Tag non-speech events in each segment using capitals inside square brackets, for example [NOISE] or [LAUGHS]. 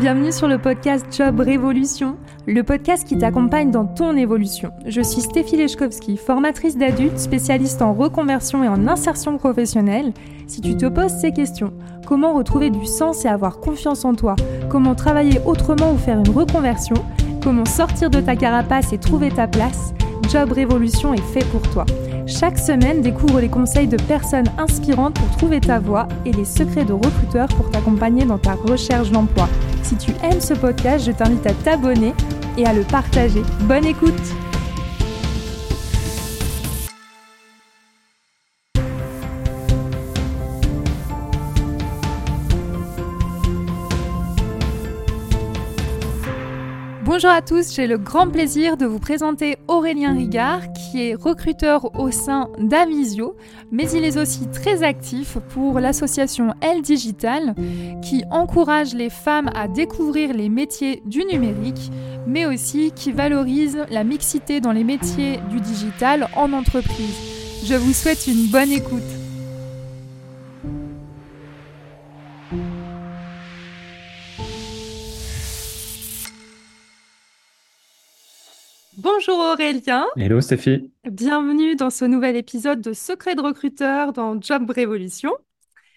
Bienvenue sur le podcast Job Révolution, le podcast qui t'accompagne dans ton évolution. Je suis Stéphie Lechkowski, formatrice d'adultes, spécialiste en reconversion et en insertion professionnelle. Si tu te poses ces questions, comment retrouver du sens et avoir confiance en toi? Comment travailler autrement ou faire une reconversion? Comment sortir de ta carapace et trouver ta place? Job Révolution est fait pour toi. Chaque semaine, découvre les conseils de personnes inspirantes pour trouver ta voie et les secrets de recruteurs pour t'accompagner dans ta recherche d'emploi. Si tu aimes ce podcast, je t'invite à t'abonner et à le partager. Bonne écoute Bonjour à tous, j'ai le grand plaisir de vous présenter Aurélien Rigard, qui est recruteur au sein d'Avisio, mais il est aussi très actif pour l'association Elle Digital, qui encourage les femmes à découvrir les métiers du numérique, mais aussi qui valorise la mixité dans les métiers du digital en entreprise. Je vous souhaite une bonne écoute. Bonjour Aurélien. Hello Stéphie. Bienvenue dans ce nouvel épisode de Secret de recruteur dans Job Révolution.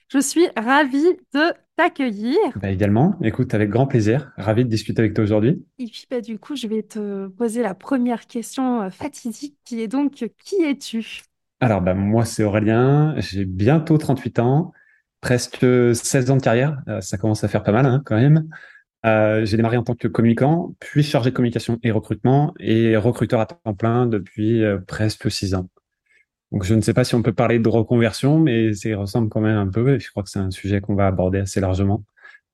Je suis ravie de t'accueillir. Bah également, écoute, avec grand plaisir. Ravi de discuter avec toi aujourd'hui. Et puis bah, du coup, je vais te poser la première question euh, fatidique qui est donc qui es-tu? Alors bah, moi c'est Aurélien, j'ai bientôt 38 ans, presque 16 ans de carrière, euh, ça commence à faire pas mal hein, quand même. Euh, j'ai démarré en tant que communicant, puis chargé de communication et recrutement, et recruteur à temps plein depuis euh, presque six ans. Donc, je ne sais pas si on peut parler de reconversion, mais ça ressemble quand même un peu. Et je crois que c'est un sujet qu'on va aborder assez largement.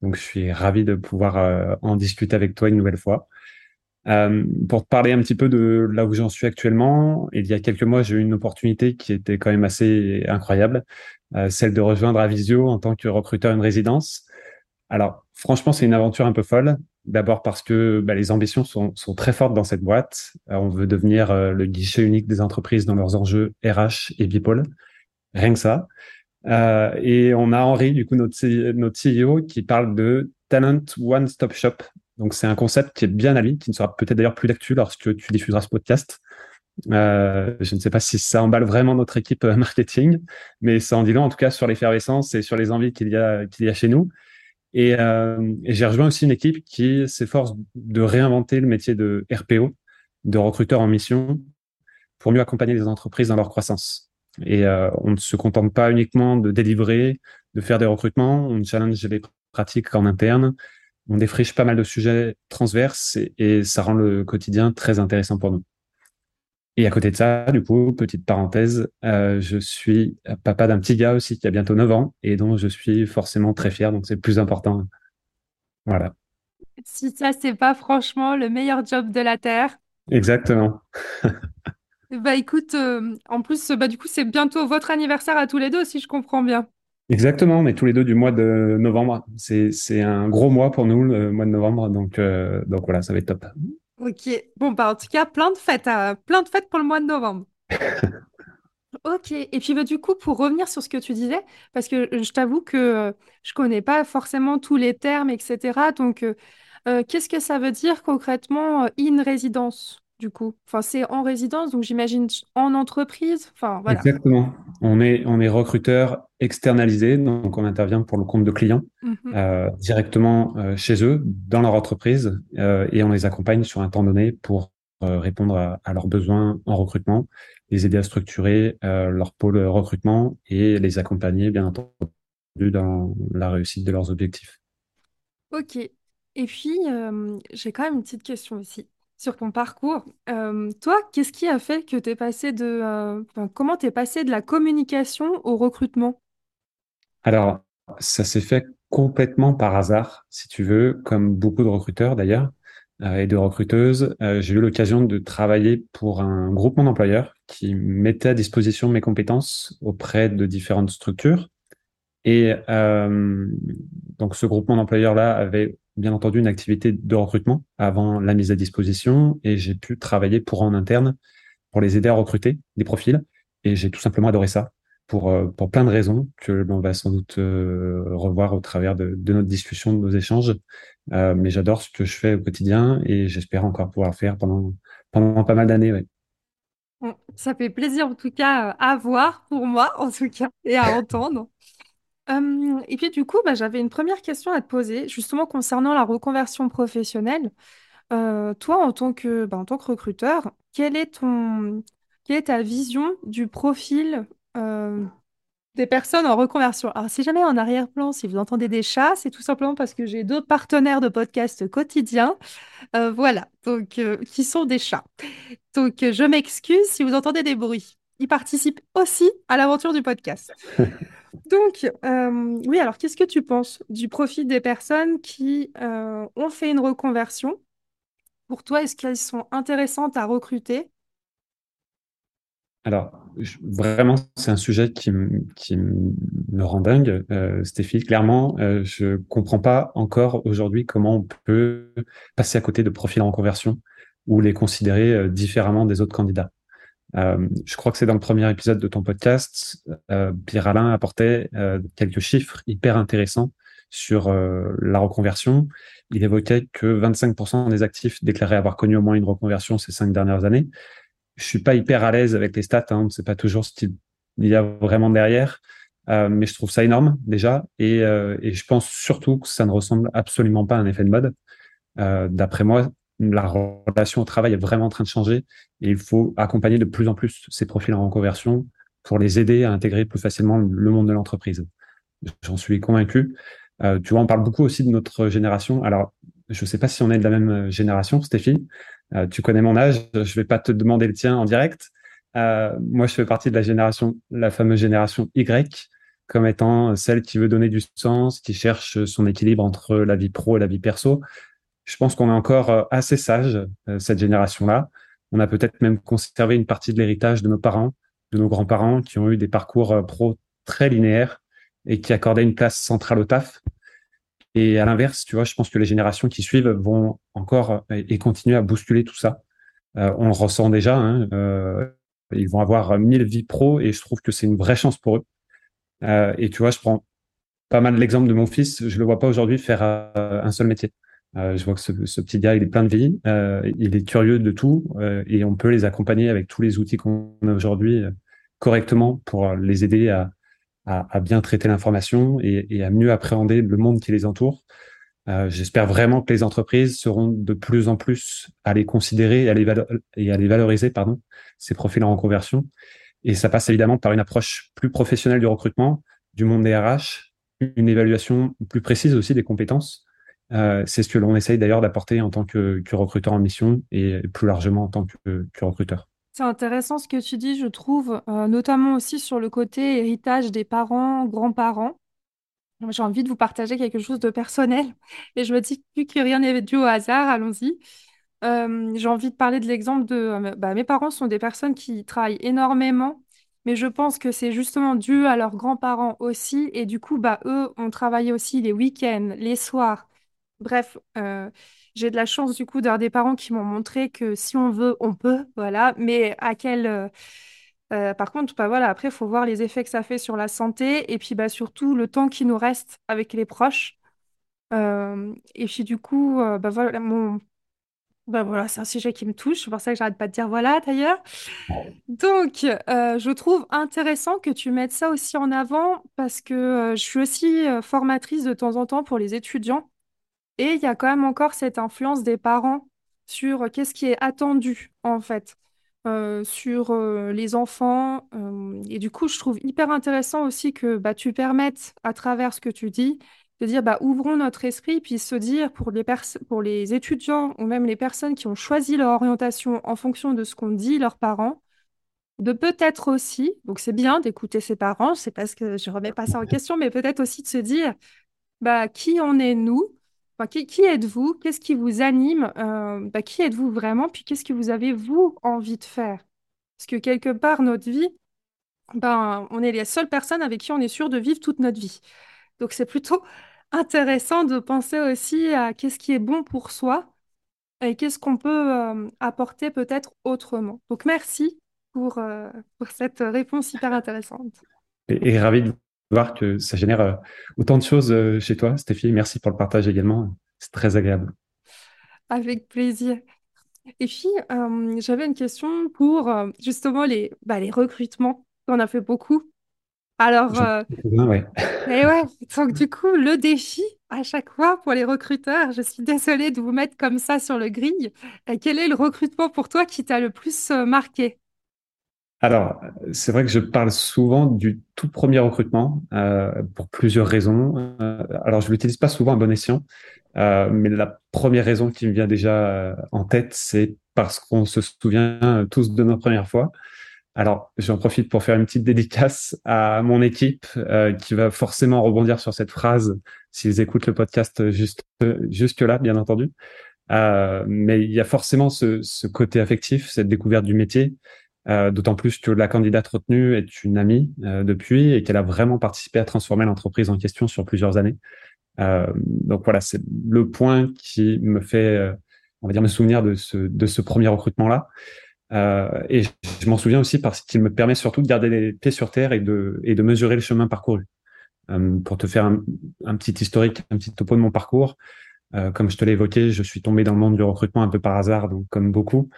Donc, je suis ravi de pouvoir euh, en discuter avec toi une nouvelle fois. pour te parler un petit peu de là où j'en suis actuellement, il y a quelques mois, j'ai eu une opportunité qui était quand même assez incroyable, celle de rejoindre Avisio en tant que recruteur une résidence. Alors, franchement, c'est une aventure un peu folle. D'abord parce que bah, les ambitions sont, très fortes dans cette boîte. Euh, on veut devenir euh, le guichet unique des entreprises dans leurs enjeux RH et People. Rien que ça. Euh, et on a Henri, du coup, notre, CEO, qui parle de Talent One Stop Shop. Donc, c'est un concept qui est bien à qui ne sera peut-être d'ailleurs plus d'actu lorsque tu diffuseras ce podcast. Je ne sais pas si ça emballe vraiment notre équipe marketing, mais ça en dit long en tout cas sur l'effervescence et sur les envies qu'il y a chez nous. Euh, et, j'ai rejoint aussi une équipe qui s'efforce de réinventer le métier de RPO, de recruteur en mission, pour mieux accompagner les entreprises dans leur croissance. Et euh, on ne se contente pas uniquement de délivrer, de faire des recrutements, on challenge les pratiques en interne, on défriche pas mal de sujets transverses et ça rend le quotidien très intéressant pour nous. Et à côté de ça, du coup, petite parenthèse, euh, je suis papa d'un petit gars aussi qui a bientôt 9 ans et dont je suis forcément très fier, donc c'est plus important. Voilà. Si ça, c'est pas franchement le meilleur job de la Terre. Exactement. bah écoute, euh, en plus, bah, du coup, c'est bientôt votre anniversaire à tous les deux, si je comprends bien. Exactement, est tous les deux du mois de novembre. C'est un gros mois pour nous, le mois de novembre, donc, euh, donc voilà, ça va être top. Ok. Bon, bah, en tout cas, plein de fêtes, euh, plein de fêtes pour le mois de novembre. [LAUGHS] Ok. Et puis, bah, du coup, pour revenir sur ce que tu disais, parce que je t'avoue que euh, je connais pas forcément tous les termes, etc. Donc, euh, qu'est-ce que ça veut dire concrètement in résidence? Du coup. Enfin, c'est en résidence, donc j'imagine en entreprise. Enfin, voilà. Exactement. On est, on est recruteur externalisé, donc on intervient pour le compte de clients mhm. euh, directement euh, chez eux, dans leur entreprise, euh, et on les accompagne sur un temps donné pour répondre à, leurs besoins en recrutement, les aider à structurer leur pôle recrutement et les accompagner, bien entendu, dans la réussite de leurs objectifs. Ok. Et puis, j'ai quand même une petite question aussi sur ton parcours. Euh, toi, qu'est-ce qui a fait que tu es passé de... Euh, comment tu es passé de la communication au recrutement? Alors, ça s'est fait complètement par hasard, si tu veux, comme beaucoup de recruteurs d'ailleurs euh, et de recruteuses. j'ai eu l'occasion de travailler pour un groupement d'employeurs qui mettait à disposition mes compétences auprès de différentes structures. Et donc, ce groupement d'employeurs-là avait bien entendu une activité de recrutement avant la mise à disposition et j'ai pu travailler pour en interne pour les aider à recruter des profils et j'ai tout simplement adoré ça pour, euh, pour plein de raisons que l'on va sans doute euh, revoir au travers de, de, notre discussion, de nos échanges. Euh, mais j'adore ce que je fais au quotidien et j'espère encore pouvoir le faire pendant, pendant pas mal d'années. Ça fait plaisir en tout cas à voir pour moi en tout cas et à entendre. Et puis du coup, bah, j'avais une première question à te poser justement concernant la reconversion professionnelle. Toi, en tant que, bah, en tant que recruteur, quelle est ta vision du profil des personnes en reconversion? Alors, si jamais en arrière-plan, si vous entendez des chats, c'est tout simplement parce que j'ai deux partenaires de podcast quotidiens, voilà, donc qui sont des chats. Donc, je m'excuse si vous entendez des bruits. Ils participent aussi à l'aventure du podcast. [LAUGHS] Donc, oui, alors qu'est-ce que tu penses du profil des personnes qui ont fait une reconversion? Pour toi, est-ce qu'elles sont intéressantes à recruter? Alors, vraiment, c'est un sujet qui, me rend dingue, euh, Stéphie. Clairement, euh, je comprends pas encore aujourd'hui comment on peut passer à côté de profils en conversion ou les considérer euh, différemment des autres candidats. Euh, je crois que c'est dans le premier épisode de ton podcast, euh, Pierre Alain apportait euh, quelques chiffres hyper intéressants sur la reconversion. Il évoquait que 25% des actifs déclaraient avoir connu au moins une reconversion ces cinq dernières années. Je suis pas hyper à l'aise avec les stats, hein, on ne sait pas toujours ce qu'il y a vraiment derrière, mais je trouve ça énorme déjà, et, et, je pense surtout que ça ne ressemble absolument pas à un effet de mode. D'après moi, la relation au travail est vraiment en train de changer et il faut accompagner de plus en plus ces profils en reconversion pour les aider à intégrer plus facilement le monde de l'entreprise. J'en suis convaincu. Euh, tu vois, on parle beaucoup aussi de notre génération. Alors, je ne sais pas si on est de la même génération, Stéphie. Euh, tu connais mon âge, je ne vais pas te demander le tien en direct. Euh, moi, je fais partie de la génération, la fameuse génération Y, comme étant celle qui veut donner du sens, qui cherche son équilibre entre la vie pro et la vie perso je pense qu'on est encore euh, assez sage, euh, cette génération-là. On a peut-être même conservé une partie de l'héritage de nos parents, de nos grands-parents, qui ont eu des parcours euh, pro très linéaires et qui accordaient une place centrale au taf. Et à l'inverse, tu vois, je pense que les générations qui suivent vont encore et continuer à bousculer tout ça. on le ressent déjà. Hein, ils vont avoir mille vies pro et je trouve que c'est une vraie chance pour eux. et tu vois, je prends pas mal l'exemple de mon fils. Je le vois pas aujourd'hui faire un seul métier. Euh, je vois que ce, petit gars, il est plein de vie, euh, il est curieux de tout euh, et on peut les accompagner avec tous les outils qu'on a aujourd'hui correctement pour les aider à, bien traiter l'information et, à mieux appréhender le monde qui les entoure. J'espère vraiment que les entreprises seront de plus en plus à les considérer et à les, et à les valoriser, pardon, ces profils en reconversion. Et ça passe évidemment par une approche plus professionnelle du recrutement, du monde des RH, une évaluation plus précise aussi des compétences euh, c'est ce que l'on essaye d'ailleurs d'apporter en tant que, recruteur en mission et plus largement en tant que, recruteur. C'est intéressant ce que tu dis, je trouve, euh, notamment aussi sur le côté héritage des parents, grands-parents. J'ai envie de vous partager quelque chose de personnel [LAUGHS] et je me dis que rien n'est dû au hasard, allons-y. Euh, j'ai envie de parler de l'exemple de bah, mes parents sont des personnes qui travaillent énormément, mais je pense que c'est justement dû à leurs grands-parents aussi. Et du coup, bah, eux ont travaillé aussi les week-ends, les soirs. Bref, euh, j'ai de la chance du coup d'avoir des parents qui m'ont montré que si on veut, on peut, voilà. Mais à quel euh, euh, par contre, bah voilà, après, il faut voir les effets que ça fait sur la santé et puis bah, surtout le temps qui nous reste avec les proches. et puis du coup, bah voilà, mon... bah voilà, c'est un sujet qui me touche, c'est pour ça que j'arrête pas de dire voilà d'ailleurs. Donc, je trouve intéressant que tu mettes ça aussi en avant parce que je suis aussi formatrice de temps en temps pour les étudiants. Et il y a quand même encore cette influence des parents sur euh, qu'est-ce qui est attendu, en fait, euh, sur euh, les enfants. et du coup, je trouve hyper intéressant aussi que bah, tu permettes, à travers ce que tu dis, de dire bah, ouvrons notre esprit, puis se dire pour les, pour les étudiants ou même les personnes qui ont choisi leur orientation en fonction de ce qu'ont dit leurs parents, de peut-être aussi, donc c'est bien d'écouter ses parents, c'est parce que je remets pas ça en question, mais peut-être aussi de se dire bah, qui en est nous qui, êtes-vous? Qu'est-ce qui vous anime? Euh, bah, qui êtes-vous vraiment? Puis qu'est-ce que vous avez, vous, envie de faire? Parce que quelque part, notre vie, ben, on est les seules personnes avec qui on est sûr de vivre toute notre vie. Donc c'est plutôt [LAUGHS] intéressant de penser aussi à qu'est-ce qui est bon pour soi et qu'est-ce qu'on peut euh, apporter peut-être autrement. Donc merci pour, euh, pour cette réponse hyper intéressante. et, et ravi de voir que ça génère autant de choses chez toi, Stéphie. Merci pour le partage également. C'est très agréable. Avec plaisir. Et puis, j'avais une question pour justement les, bah, les recrutements. On a fait beaucoup. Alors, euh, ouais. [LAUGHS] et ouais, donc du coup, le défi à chaque fois pour les recruteurs, je suis désolée de vous mettre comme ça sur le grille. Euh, quel est le recrutement pour toi qui t'a le plus euh, marqué? Alors, c'est vrai que je parle souvent du tout premier recrutement euh, pour plusieurs raisons. Euh, alors, je l'utilise pas souvent à bon escient, euh, mais la première raison qui me vient déjà en tête, c'est parce qu'on se souvient tous de nos premières fois. Alors, j'en profite pour faire une petite dédicace à mon équipe euh, qui va forcément rebondir sur cette phrase s'ils écoutent le podcast juste jusque là, bien entendu. Euh, mais il y a forcément ce, ce, côté affectif, cette découverte du métier, euh, d'autant plus que la candidate retenue est une amie euh, depuis et qu'elle a vraiment participé à transformer l'entreprise en question sur plusieurs années. Euh, donc voilà, c'est le point qui me fait, on va dire, me souvenir de ce, premier recrutement là. Euh, et je m'en souviens aussi parce qu'il me permet surtout de garder les pieds sur terre et de, mesurer le chemin parcouru. Pour te faire un, petit historique, un petit topo de mon parcours, comme je te l'ai évoqué, je suis tombé dans le monde du recrutement un peu par hasard, donc comme beaucoup.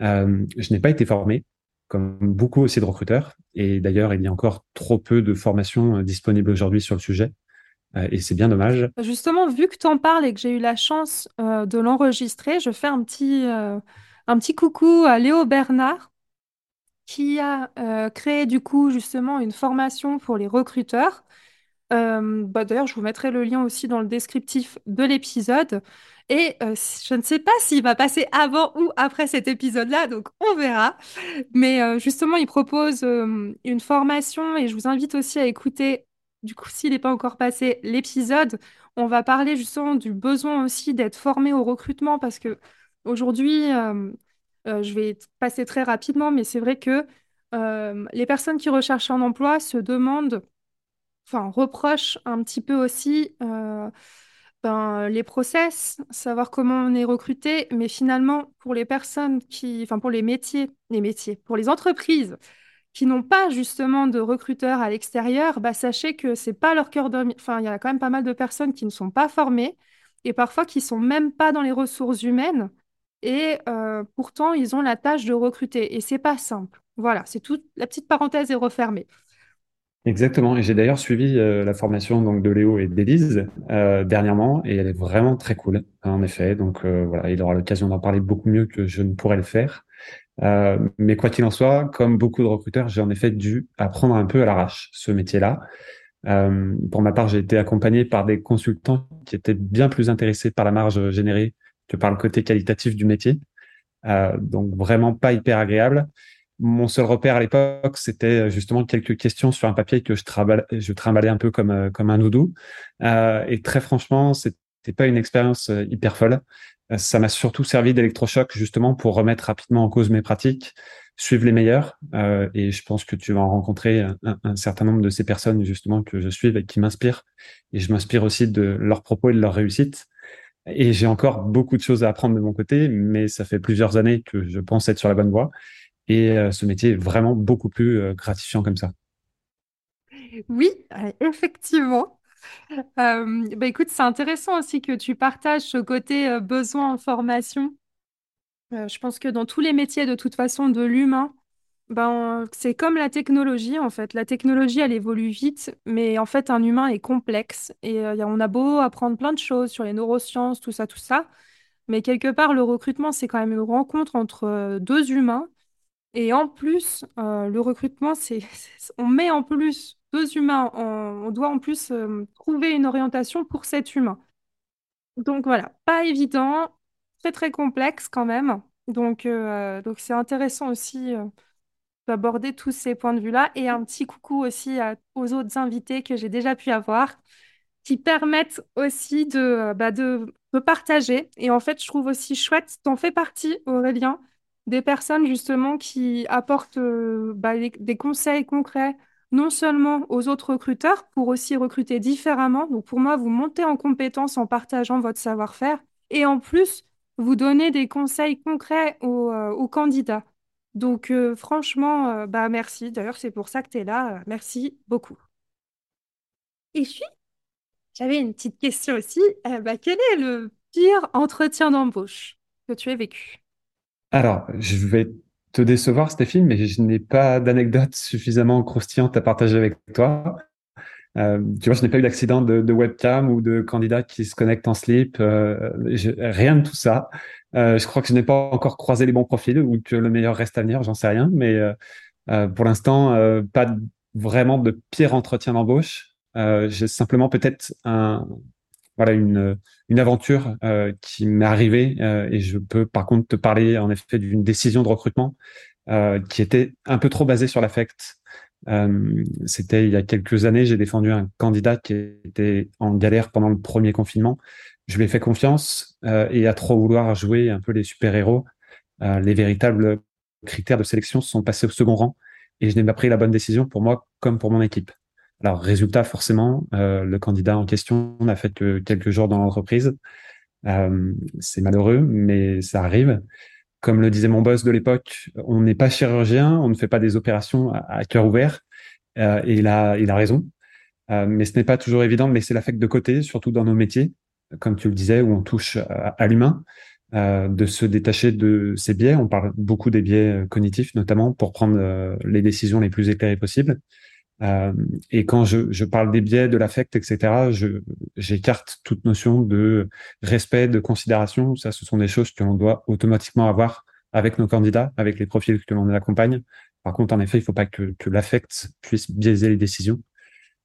Je n'ai pas été formé, comme beaucoup aussi de recruteurs. Et d'ailleurs, il y a encore trop peu de formations euh, disponibles aujourd'hui sur le sujet. Euh, et c'est bien dommage. Justement, vu que tu en parles et que j'ai eu la chance de l'enregistrer, je fais un petit coucou à Léo Bernard qui a euh, créé du coup justement une formation pour les recruteurs. Euh, bah, d'ailleurs, je vous mettrai le lien aussi dans le descriptif de l'épisode. Et euh, je ne sais pas s'il va passer avant ou après cet épisode-là, donc on verra. Mais justement, il propose une formation et je vous invite aussi à écouter, du coup, s'il n'est pas encore passé, l'épisode. On va parler justement du besoin aussi d'être formé au recrutement parce que Aujourd'hui, euh, euh, je vais passer très rapidement, mais c'est vrai que euh, les personnes qui recherchent un emploi se demandent, enfin, reprochent un petit peu aussi ben, les process, savoir comment on est recruté, mais finalement, pour les personnes qui, enfin, pour les métiers, les métiers, pour les entreprises qui n'ont pas justement de recruteurs à l'extérieur, bah, sachez que c'est pas leur cœur d'homme. Enfin, il y a quand même pas mal de personnes qui ne sont pas formées et parfois qui sont même pas dans les ressources humaines et euh, pourtant, ils ont la tâche de recruter. Et c'est pas simple. Voilà, c'est toute la petite parenthèse est refermée. Exactement. Et j'ai d'ailleurs suivi euh, la formation donc de Léo et d'Élise euh, dernièrement, et elle est vraiment très cool, en effet. Donc voilà, il aura l'occasion d'en parler beaucoup mieux que je ne pourrais le faire. mais quoi qu'il en soit, comme beaucoup de recruteurs, j'ai en effet dû apprendre un peu à l'arrache ce métier-là. pour ma part, j'ai été accompagné par des consultants qui étaient bien plus intéressés par la marge générée que par le côté qualitatif du métier. Euh, donc vraiment pas hyper agréable. Mon seul repère à l'époque, c'était justement quelques questions sur un papier que je, je trimballais un peu comme, euh, comme un doudou. Euh, et très franchement, c'était pas une expérience euh, hyper folle. Euh, ça m'a surtout servi d'électrochoc justement pour remettre rapidement en cause mes pratiques, suivre les meilleurs. Euh, et je pense que tu vas en rencontrer un, un, certain nombre de ces personnes justement que je suis et qui m'inspirent. Et je m'inspire aussi de leurs propos et de leur réussite. Et j'ai encore beaucoup de choses à apprendre de mon côté, mais ça fait plusieurs années que je pense être sur la bonne voie. Et euh, ce métier est vraiment beaucoup plus euh, gratifiant comme ça. Oui, euh, effectivement. bah écoute, c'est intéressant aussi que tu partages ce côté besoin en formation. je pense que dans tous les métiers, de toute façon, de l'humain, ben, c'est comme la technologie, en fait. La technologie, elle évolue vite, mais en fait, un humain est complexe. Et on a beau apprendre plein de choses sur les neurosciences, tout ça, tout ça. Mais quelque part, le recrutement, c'est quand même une rencontre entre deux humains. Et en plus, euh, le recrutement, c'est, on met en plus deux humains, on doit en plus trouver une orientation pour cet humain. Donc voilà, pas évident, très très complexe quand même. Donc donc c'est intéressant aussi aborder tous ces points de vue-là. Et un petit coucou aussi aux autres invités que j'ai déjà pu avoir, qui permettent aussi de, euh, bah, de, partager. Et en fait, je trouve aussi chouette, t'en fais partie, Aurélien, des personnes justement qui apportent euh, bah, des conseils concrets, non seulement aux autres recruteurs, pour aussi recruter différemment. Donc pour moi, vous montez en compétence en partageant votre savoir-faire. Et en plus, vous donnez des conseils concrets aux, euh, candidats. Donc, euh, franchement, bah, merci. D'ailleurs, c'est pour ça que tu es là. Merci beaucoup. Et puis, j'avais une petite question aussi. Bah, quel est le pire entretien d'embauche que tu aies vécu? Alors, je vais te décevoir, Stéphine, mais je n'ai pas d'anecdote suffisamment croustillante à partager avec toi. Euh, tu vois, je n'ai pas eu d'accident de, webcam ou de candidat qui se connecte en slip. Euh, rien de tout ça. Euh, je crois que je n'ai pas encore croisé les bons profils ou que le meilleur reste à venir, j'en sais rien. Mais pour l'instant, pas vraiment de pire entretien d'embauche. J'ai simplement peut-être un, voilà, une, une aventure qui m'est arrivée et je peux par contre te parler en effet d'une décision de recrutement qui était un peu trop basée sur l'affect. Euh, c'était il y a quelques années, j'ai défendu un candidat qui était en galère pendant le premier confinement. Je lui ai fait confiance euh, et à trop vouloir jouer un peu les super-héros, euh, les véritables critères de sélection sont passés au second rang et je n'ai pas pris la bonne décision pour moi comme pour mon équipe. Alors, résultat, forcément, euh, le candidat en question n'a fait que quelques jours dans l'entreprise. Euh, c'est malheureux, mais ça arrive comme le disait mon boss de l'époque, on n'est pas chirurgien, on ne fait pas des opérations à, cœur ouvert. Euh, et il a, raison. Mais ce n'est pas toujours évident de laisser l'affect de côté, surtout dans nos métiers, comme tu le disais, où on touche à, l'humain, euh, de se détacher de ces biais. On parle beaucoup des biais cognitifs, notamment pour prendre les décisions les plus éclairées possibles. Euh, et quand je, je, parle des biais, de l'affect, etc., j'écarte toute notion de respect, de considération. Ça, ce sont des choses que l'on doit automatiquement avoir avec nos candidats, avec les profils que l'on accompagne. Par contre, en effet, il ne faut pas que, que l'affect puisse biaiser les décisions.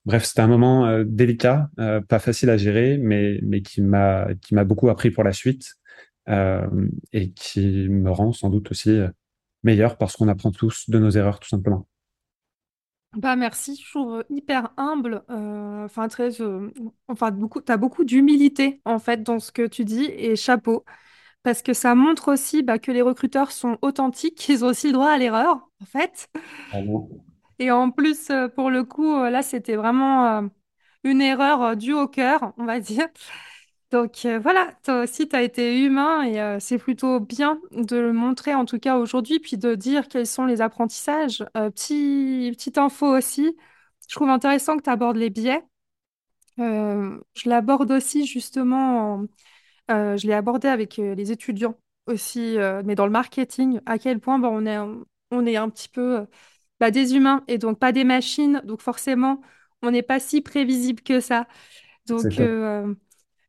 Bref, c'était un moment euh, délicat, euh, pas facile à gérer, mais, mais qui m'a qui m'a beaucoup appris pour la suite et qui me rend sans doute aussi meilleur parce qu'on apprend tous de nos erreurs, tout simplement. Bah merci, je trouve hyper humble, euh, enfin très, euh, enfin beaucoup, t'as beaucoup d'humilité en fait dans ce que tu dis et chapeau parce que ça montre aussi bah, que les recruteurs sont authentiques, [LAUGHS] qu'ils ont aussi le droit à l'erreur en fait. Et en plus euh, pour le coup là c'était vraiment une erreur due au cœur, on va dire. Donc euh, voilà, toi aussi, tu as été humain et euh, c'est plutôt bien de le montrer en tout cas aujourd'hui, puis de dire quels sont les apprentissages. Euh, petit, petite info aussi, je trouve intéressant que tu abordes les biais. je l'aborde aussi justement, je l'ai abordé avec les étudiants aussi, mais dans le marketing, à quel point bah, on est, on est un petit peu bah, des humains et donc pas des machines, donc forcément, on n'est pas si prévisible que ça. Donc,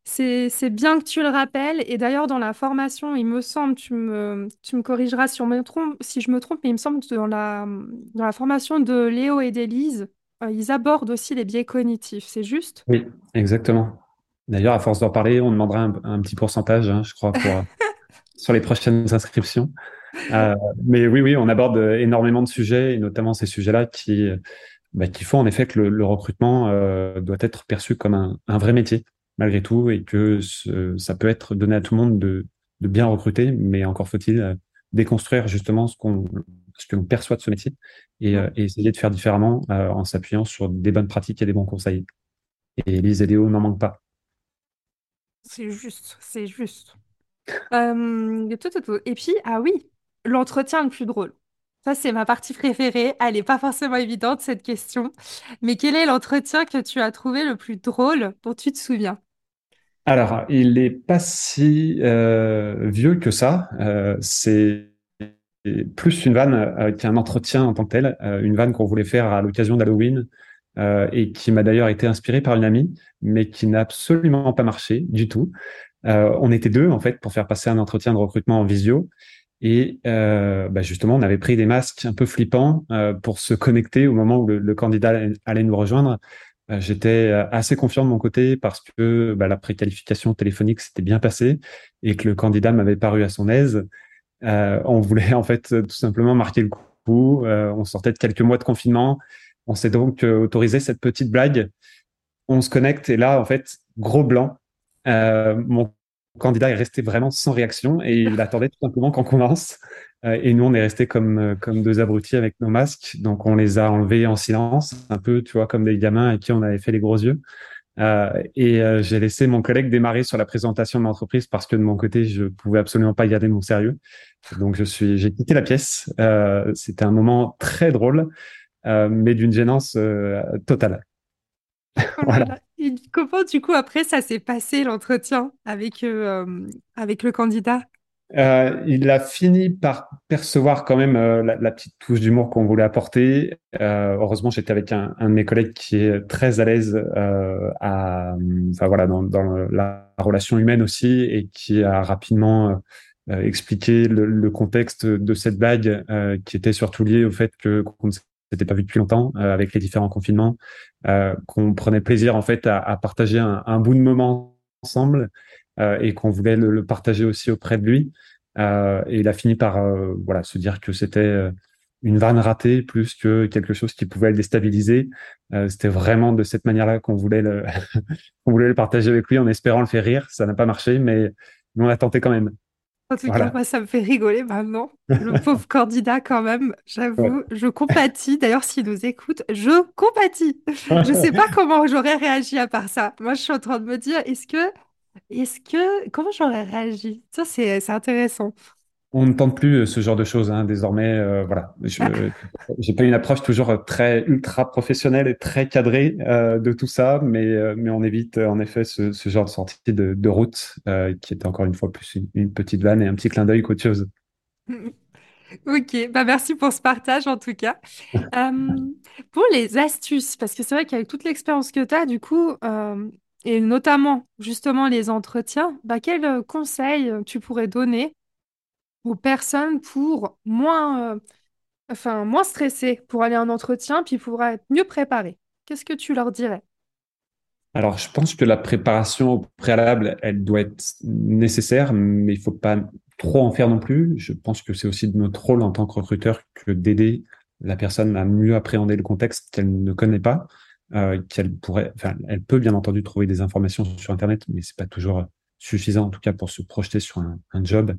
c'est bien que tu le rappelles. Et d'ailleurs, dans la formation, il me semble, tu me, tu me corrigeras si, on me trompe, si je me trompe, mais il me semble que dans la, dans la formation de Léo et d'Élise, euh, ils abordent aussi les biais cognitifs. C'est juste? Oui, exactement. D'ailleurs, à force d'en parler, on demandera un, petit pourcentage, hein, je crois, pour, [LAUGHS] sur les prochaines inscriptions. Euh, mais oui, oui, on aborde énormément de sujets, et notamment ces sujets-là qui, bah, qui font en effet que le, recrutement euh, doit être perçu comme un, un vrai métier malgré tout et que ça peut être donné à tout le monde de, de bien recruter, mais encore faut-il euh, déconstruire justement ce qu'on ce que l'on perçoit de ce métier et, euh, et, essayer de faire différemment euh, en s'appuyant sur des bonnes pratiques et des bons conseils. Et Lise et Léo n'en manquent pas. C'est juste, c'est juste. et puis, ah oui, l'entretien le plus drôle. Ça, c'est ma partie préférée. Elle n'est pas forcément évidente, cette question. Mais quel est l'entretien que tu as trouvé le plus drôle dont tu te souviens? Alors, il n'est pas si euh, vieux que ça. Euh, c'est plus une vanne euh, qu'un entretien en tant que tel. une vanne qu'on voulait faire à l'occasion d'Halloween et qui m'a d'ailleurs été inspirée par une amie, mais qui n'a absolument pas marché du tout. on était deux, en fait, pour faire passer un entretien de recrutement en visio. Et euh, bah justement, on avait pris des masques un peu flippants euh, pour se connecter au moment où le, candidat allait nous rejoindre. Euh, j'étais euh, assez confiant de mon côté parce que bah, la préqualification téléphonique s'était bien passée et que le candidat m'avait paru à son aise. on voulait en fait tout simplement marquer le coup. on sortait de quelques mois de confinement. On s'est donc autorisé cette petite blague. On se connecte et là, en fait, gros blanc. mon candidat est resté vraiment sans réaction et il attendait tout simplement qu'on commence. Euh, et nous, on est resté comme, euh, comme deux abrutis avec nos masques. Donc, on les a enlevés en silence, un peu, tu vois, comme des gamins à qui on avait fait les gros yeux. et j'ai laissé mon collègue démarrer sur la présentation de l'entreprise parce que de mon côté, je pouvais absolument pas garder mon sérieux. Donc je suis, j'ai quitté la pièce. C'était un moment très drôle, mais d'une gênance totale. Oh [LAUGHS] voilà. Et comment du coup après ça s'est passé l'entretien avec avec le candidat? Euh, il a fini par percevoir quand même euh, la, petite touche d'humour qu'on voulait apporter. Euh, heureusement, j'étais avec un, un, de mes collègues qui est très à l'aise à, enfin voilà, dans, dans, la relation humaine aussi, et qui a rapidement expliqué le, le, contexte de cette blague, qui était surtout lié au fait que qu'on ne s'était pas vu depuis longtemps, avec les différents confinements, qu'on prenait plaisir en fait à, à partager un, un bout de moment ensemble euh, et qu'on voulait le, le, partager aussi auprès de lui. Euh, et il a fini par euh, voilà se dire que c'était une vanne ratée plus que quelque chose qui pouvait le déstabiliser. c'était vraiment de cette manière-là qu'on voulait le [LAUGHS] qu'on voulait le partager avec lui en espérant le faire rire. Ça n'a pas marché, mais on a tenté quand même. En tout cas, moi, ça me fait rigoler maintenant. Le [LAUGHS] pauvre candidat, quand même, j'avoue, je compatis. D'ailleurs, s'il nous écoute, je compatis. [LAUGHS] Je ne sais pas comment j'aurais réagi à part ça. Moi, je suis en train de me dire, est-ce que est-ce que comment j'aurais réagi? Ça, c'est c'est intéressant. On ne tente plus euh, ce genre de choses hein, désormais. Euh, voilà, je j'ai pas une approche toujours très ultra professionnelle et très cadrée euh, de tout ça, mais mais on évite en effet ce, ce genre de sortie de, de route qui est encore une fois plus une, petite vanne et un petit clin d'œil qu'autre chose. [LAUGHS] Ok, bah merci pour ce partage en tout cas. [LAUGHS] pour les astuces, parce que c'est vrai qu'avec toute l'expérience que tu as, du coup, et notamment justement les entretiens, bah, quels euh, conseils euh, tu pourrais donner aux personnes pour moins, euh, enfin, moins stresser pour aller en entretien, puis pour être mieux préparées? Qu'est-ce que tu leur dirais? Alors, je pense que la préparation au préalable, elle doit être nécessaire, mais il faut pas trop en faire non plus. Je pense que c'est aussi de notre rôle en tant que recruteur que d'aider la personne à mieux appréhender le contexte qu'elle ne connaît pas euh, qu'elle pourrait, enfin, elle peut bien entendu trouver des informations sur Internet, mais c'est pas toujours suffisant en tout cas pour se projeter sur un, job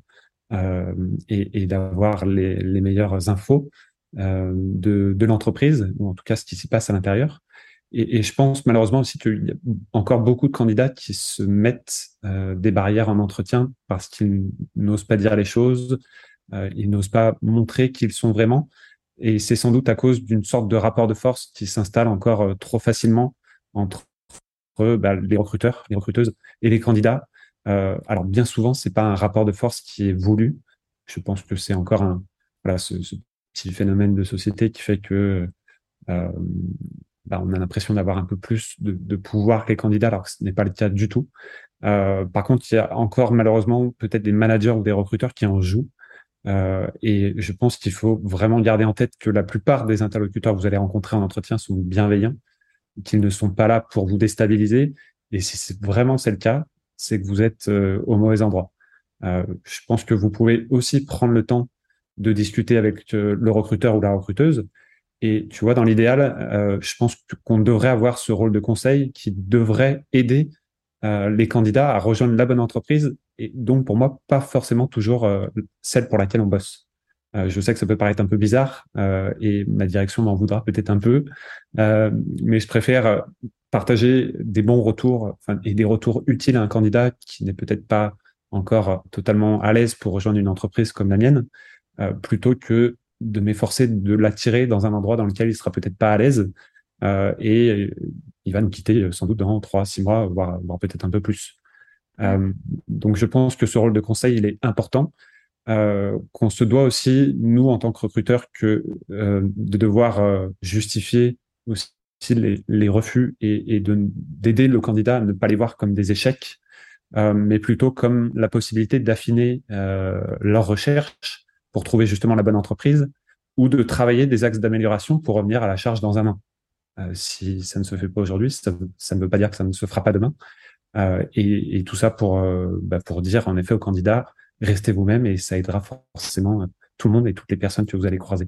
euh, et, d'avoir les, meilleures infos euh, de, l'entreprise ou en tout cas ce qui s'y passe à l'intérieur. Et, je pense malheureusement aussi qu'il y a encore beaucoup de candidats qui se mettent des barrières en entretien parce qu'ils n'osent pas dire les choses, ils n'osent pas montrer qu'ils sont vraiment. Et c'est sans doute à cause d'une sorte de rapport de force qui s'installe encore euh, trop facilement entre bah, les recruteurs, les recruteuses et les candidats. Euh, alors bien souvent, c'est pas un rapport de force qui est voulu. Je pense que c'est encore un voilà ce, ce, petit phénomène de société qui fait que euh, bah, on a l'impression d'avoir un peu plus de, de, pouvoir que les candidats, alors que ce n'est pas le cas du tout. Euh, par contre, il y a encore malheureusement peut-être des managers ou des recruteurs qui en jouent euh, et je pense qu'il faut vraiment garder en tête que la plupart des interlocuteurs que vous allez rencontrer en entretien sont bienveillants, qu'ils ne sont pas là pour vous déstabiliser. Et si vraiment c'est le cas, c'est que vous êtes euh, au mauvais endroit. Euh, je pense que vous pouvez aussi prendre le temps de discuter avec le recruteur ou la recruteuse. Et tu vois, dans l'idéal, je pense qu'on devrait avoir ce rôle de conseil qui devrait aider les candidats à rejoindre la bonne entreprise et donc pour moi pas forcément toujours euh, celle pour laquelle on bosse. Euh, je sais que ça peut paraître un peu bizarre euh, et ma direction m'en voudra peut-être un peu, mais je préfère partager des bons retours et des retours utiles à un candidat qui n'est peut-être pas encore totalement à l'aise pour rejoindre une entreprise comme la mienne, plutôt que de m'efforcer de l'attirer dans un endroit dans lequel il sera peut-être pas à l'aise et il va nous quitter sans doute dans trois, six mois, voire peut-être un peu plus. Euh, donc je pense que ce rôle de conseil, il est important. Euh, qu'on se doit aussi, nous, en tant que recruteurs, euh, de devoir justifier aussi les, refus et, et d'aider le candidat à ne pas les voir comme des échecs, mais plutôt comme la possibilité d'affiner leur recherche pour trouver justement la bonne entreprise ou de travailler des axes d'amélioration pour revenir à la charge dans un an. si ça ne se fait pas aujourd'hui, ça, ne veut pas dire que ça ne se fera pas demain, et, et, tout ça pour, euh, bah, pour dire en effet aux candidats, restez vous-même et ça aidera forcément euh, tout le monde et toutes les personnes que vous allez croiser.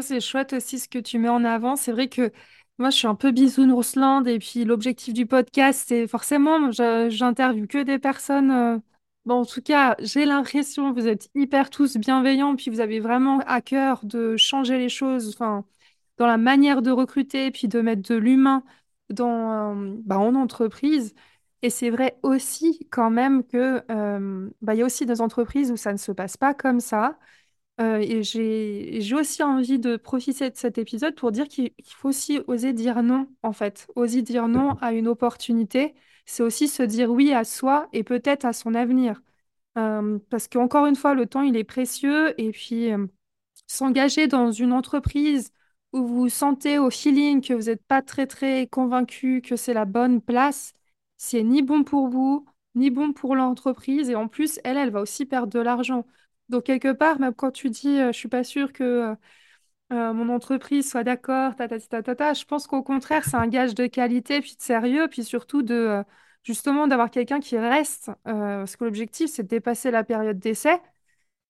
C'est chouette aussi ce que tu mets en avant. C'est vrai que moi, je suis un peu bisounoursland et puis l'objectif du podcast, c'est forcément, j'interviewe que des personnes. Bon, en tout cas, j'ai l'impression vous êtes hyper tous bienveillants, puis vous avez vraiment à cœur de changer les choses, dans la manière de recruter, puis de mettre de l'humain dans, euh, bah, en entreprise. Et c'est vrai aussi quand même que euh, bah, y a aussi des entreprises où ça ne se passe pas comme ça. Euh, et j'ai, aussi envie de profiter de cet épisode pour dire qu'il qu'il faut aussi oser dire non, en fait. Oser dire non à une opportunité, c'est aussi se dire oui à soi et peut-être à son avenir. Euh, parce qu'encore une fois, le temps, il est précieux. Et puis, euh, s'engager dans une entreprise où vous sentez au feeling que vous n'êtes pas très, très convaincu que c'est la bonne place, c'est ni bon pour vous, ni bon pour l'entreprise. Et en plus, elle, elle va aussi perdre de l'argent. Donc, quelque part, même quand tu dis, euh, je suis pas sûre que euh, euh, mon entreprise soit d'accord, ta, ta, ta, ta, ta, je pense qu'au contraire, c'est un gage de qualité, puis de sérieux, puis surtout de, euh, justement, d'avoir quelqu'un qui reste. parce que l'objectif, c'est de dépasser la période d'essai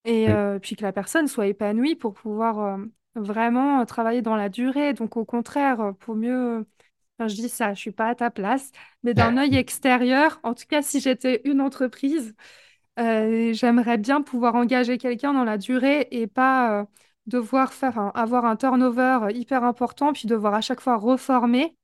et Oui. puis que la personne soit épanouie pour pouvoir vraiment euh, travailler dans la durée. Donc, au contraire, euh, pour mieux. Enfin, je dis ça, je suis pas à ta place, mais d'un œil extérieur, en tout cas, si j'étais une entreprise, euh, j'aimerais bien pouvoir engager quelqu'un dans la durée et pas euh, devoir faire un- avoir un turnover hyper important, puis devoir à chaque fois reformer.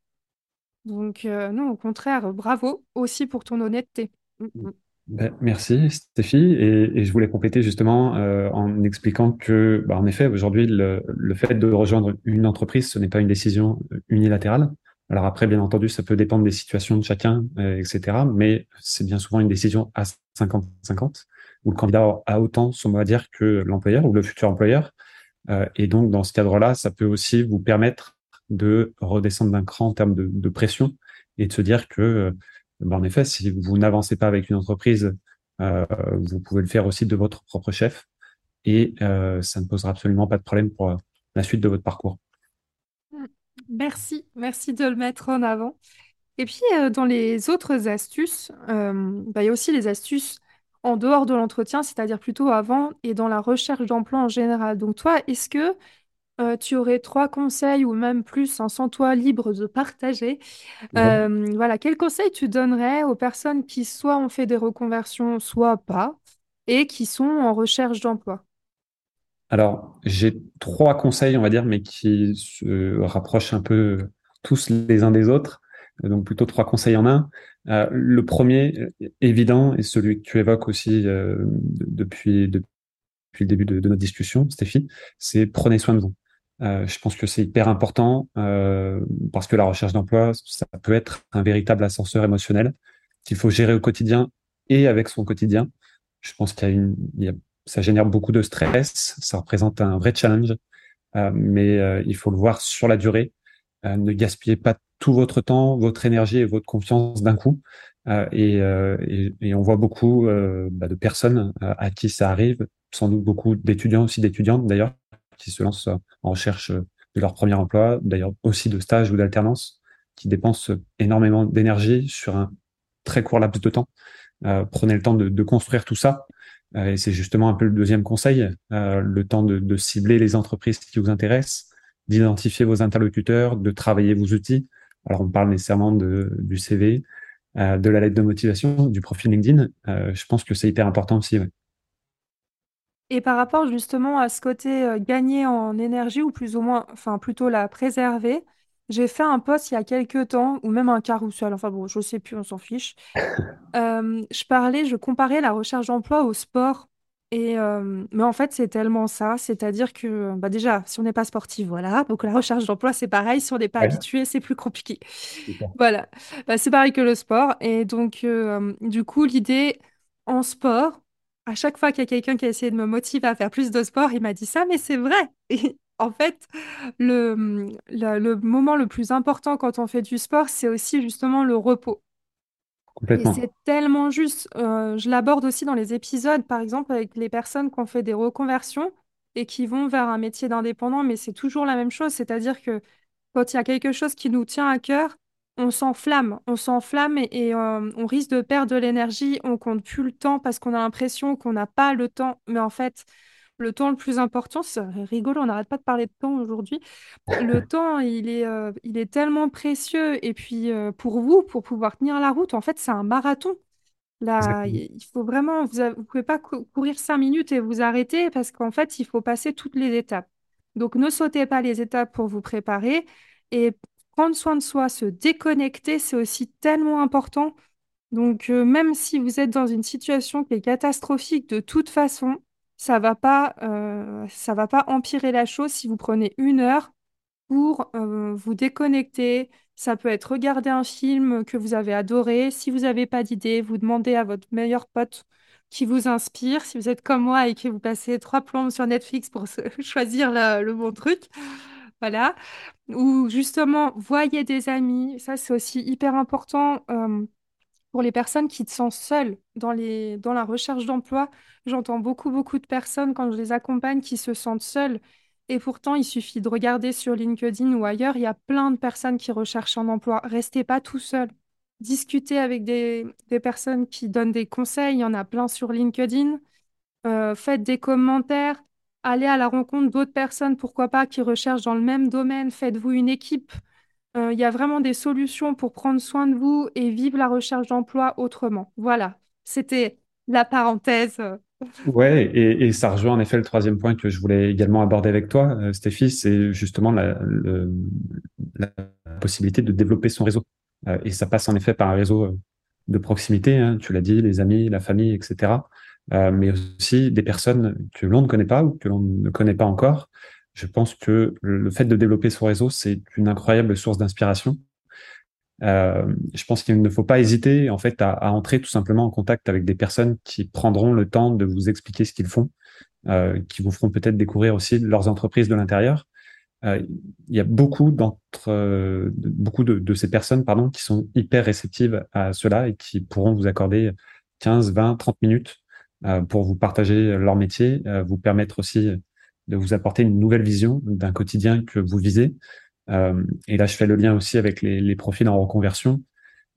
Donc, euh, non, au contraire, bravo aussi pour ton honnêteté. Mm, mm. Ben, merci Stéphie et, je voulais compléter justement euh, en expliquant que bah, en effet aujourd'hui le, fait de rejoindre une entreprise ce n'est pas une décision unilatérale. Alors après bien entendu ça peut dépendre des situations de chacun euh, etc. Mais c'est bien souvent une décision à 50-50 où le candidat a autant son mot à dire que l'employeur ou le futur employeur Euh, et donc dans ce cadre-là ça peut aussi vous permettre de redescendre d'un cran en termes de, pression et de se dire que ben, en effet, si vous n'avancez pas avec une entreprise, euh, vous pouvez le faire aussi de votre propre chef et euh, ça ne posera absolument pas de problème pour euh, la suite de votre parcours. Merci, merci de le mettre en avant. Et puis, dans les autres astuces, bah, il y a aussi les astuces en dehors de l'entretien, c'est-à-dire plutôt avant et dans la recherche d'emploi en général. Donc, toi, est-ce que euh, tu aurais trois conseils ou même plus, hein, sans toi libre de partager? Ouais. Euh, voilà, quels conseils tu donnerais aux personnes qui soit ont fait des reconversions, soit pas, et qui sont en recherche d'emploi? Alors, j'ai trois conseils, on va dire, mais qui se rapprochent un peu tous les uns des autres. Donc, plutôt trois conseils en un. Euh, le premier, évident, et celui que tu évoques aussi depuis, depuis le début de, de notre discussion, Stéphie, c'est prenez soin de vous. Euh, je pense que c'est hyper important euh, parce que la recherche d'emploi, ça peut être un véritable ascenseur émotionnel qu'il faut gérer au quotidien et avec son quotidien. Je pense qu'il y a une, il y a, ça génère beaucoup de stress, ça représente un vrai challenge, euh, mais euh, il faut le voir sur la durée. Ne gaspillez pas tout votre temps, votre énergie et votre confiance d'un coup. Et, on voit beaucoup bah, de personnes à qui ça arrive, sans doute beaucoup d'étudiants aussi, d'étudiantes d'ailleurs, qui se lancent en recherche de leur premier emploi, d'ailleurs aussi de stage ou d'alternance, qui dépensent énormément d'énergie sur un très court laps de temps. Euh, prenez le temps de, construire tout ça. Euh, et c'est justement un peu le deuxième conseil, euh, le temps de, cibler les entreprises qui vous intéressent, d'identifier vos interlocuteurs, de travailler vos outils. Alors, on parle nécessairement du CV, de la lettre de motivation, du profil LinkedIn. Je pense que c'est hyper important aussi. Et par rapport justement à ce côté euh, gagner en énergie, ou plus ou moins, enfin plutôt la préserver, j'ai fait un post il y a quelques temps, ou même un carrousel, enfin bon, je sais plus, on s'en fiche. [LAUGHS] Euh, je parlais, je comparais la recherche d'emploi au sport. Et euh, mais en fait, c'est tellement ça, c'est-à-dire que bah déjà, si on n'est pas sportif, voilà, donc la recherche d'emploi, c'est pareil, si on n'est pas habitué, c'est plus compliqué. Voilà, Bah, c'est pareil que le sport. Et donc, euh, du coup, l'idée en sport, à chaque fois qu'il y a quelqu'un qui a essayé de me motiver à faire plus de sport, il m'a dit ça, mais c'est vrai. Et en fait, le, le, le moment le plus important quand on fait du sport, c'est aussi justement le repos. Et c'est tellement juste. Euh, je l'aborde aussi dans les épisodes, par exemple, avec les personnes qui ont fait des reconversions et qui vont vers un métier d'indépendant, mais c'est toujours la même chose, c'est-à-dire que quand il y a quelque chose qui nous tient à cœur, on s'enflamme, on s'enflamme et, et, euh, on risque de perdre de l'énergie, on compte plus le temps parce qu'on a l'impression qu'on n'a pas le temps, mais en fait, le temps le plus important, c'est rigolo, on n'arrête pas de parler de temps aujourd'hui. Le [LAUGHS] temps, il est, euh, il est tellement précieux et puis euh, pour vous, pour pouvoir tenir la route, en fait, c'est un marathon. Là, il faut vraiment, vous ne pouvez pas cou- courir cinq minutes et vous arrêter parce qu'en fait, il faut passer toutes les étapes. Donc, ne sautez pas les étapes pour vous préparer. Et prendre soin de soi, se déconnecter, c'est aussi tellement important. Donc, euh, même si vous êtes dans une situation qui est catastrophique, de toute façon, ça va pas, euh, va pas empirer la chose si vous prenez une heure pour euh, vous déconnecter. Ça peut être regarder un film que vous avez adoré. Si vous n'avez pas d'idée, vous demandez à votre meilleur pote qui vous inspire. Si vous êtes comme moi et que vous passez trois plombes sur Netflix pour [LAUGHS] choisir le bon truc, voilà. Ou justement, voyez des amis. Ça, c'est aussi hyper important. Euh, pour les personnes qui se sentent seules dans les, dans la recherche d'emploi, j'entends beaucoup, beaucoup de personnes quand je les accompagne qui se sentent seules. Et pourtant, il suffit de regarder sur LinkedIn ou ailleurs, il y a plein de personnes qui recherchent un emploi. Restez pas tout seul. Discutez avec des, des personnes qui donnent des conseils. Il y en a plein sur LinkedIn. Euh, faites des commentaires. Allez à la rencontre d'autres personnes, pourquoi pas, qui recherchent dans le même domaine. Faites-vous une équipe. Euh, il y a vraiment des solutions pour prendre soin de vous et vivre la recherche d'emploi autrement. Voilà, c'était la parenthèse. [LAUGHS] Ouais, et, ça rejoint en effet le troisième point que je voulais également aborder avec toi, euh, Stéphie, c'est justement la, possibilité de développer son réseau. Euh, et ça passe en effet par un réseau de proximité, hein, tu l'as dit, les amis, la famille, etc. mais aussi des personnes que l'on ne connaît pas ou que l'on ne connaît pas encore, je pense que le fait de développer son réseau, c'est une incroyable source d'inspiration. Euh, je pense qu'il ne faut pas hésiter en fait à, entrer tout simplement en contact avec des personnes qui prendront le temps de vous expliquer ce qu'ils font, euh, qui vous feront peut-être découvrir aussi leurs entreprises de l'intérieur. Euh, il y a beaucoup d'entre beaucoup de, de, ces personnes pardon qui sont hyper réceptives à cela et qui pourront vous accorder 15, 20, 30 minutes pour vous partager leur métier, vous permettre aussi de vous apporter une nouvelle vision d'un quotidien que vous visez. Euh, et là, je fais le lien aussi avec les, profils en reconversion.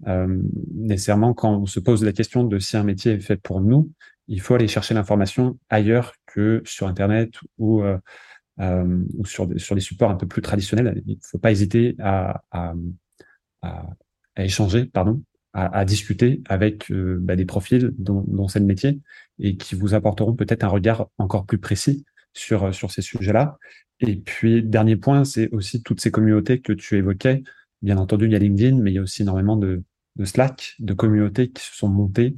Euh, nécessairement, quand on se pose la question de si un métier est fait pour nous, il faut aller chercher l'information ailleurs que sur Internet ou, euh, euh sur, sur des supports un peu plus traditionnels. Il ne faut pas hésiter à, à, à, à échanger, pardon, à, discuter avec euh, bah, des profils dont, dont c'est le métier et qui vous apporteront peut-être un regard encore plus précis sur, sur ces sujets-là. Et puis, dernier point, c'est aussi toutes ces communautés que tu évoquais. Bien entendu, il y a LinkedIn, mais il y a aussi énormément de, Slack, de communautés qui se sont montées,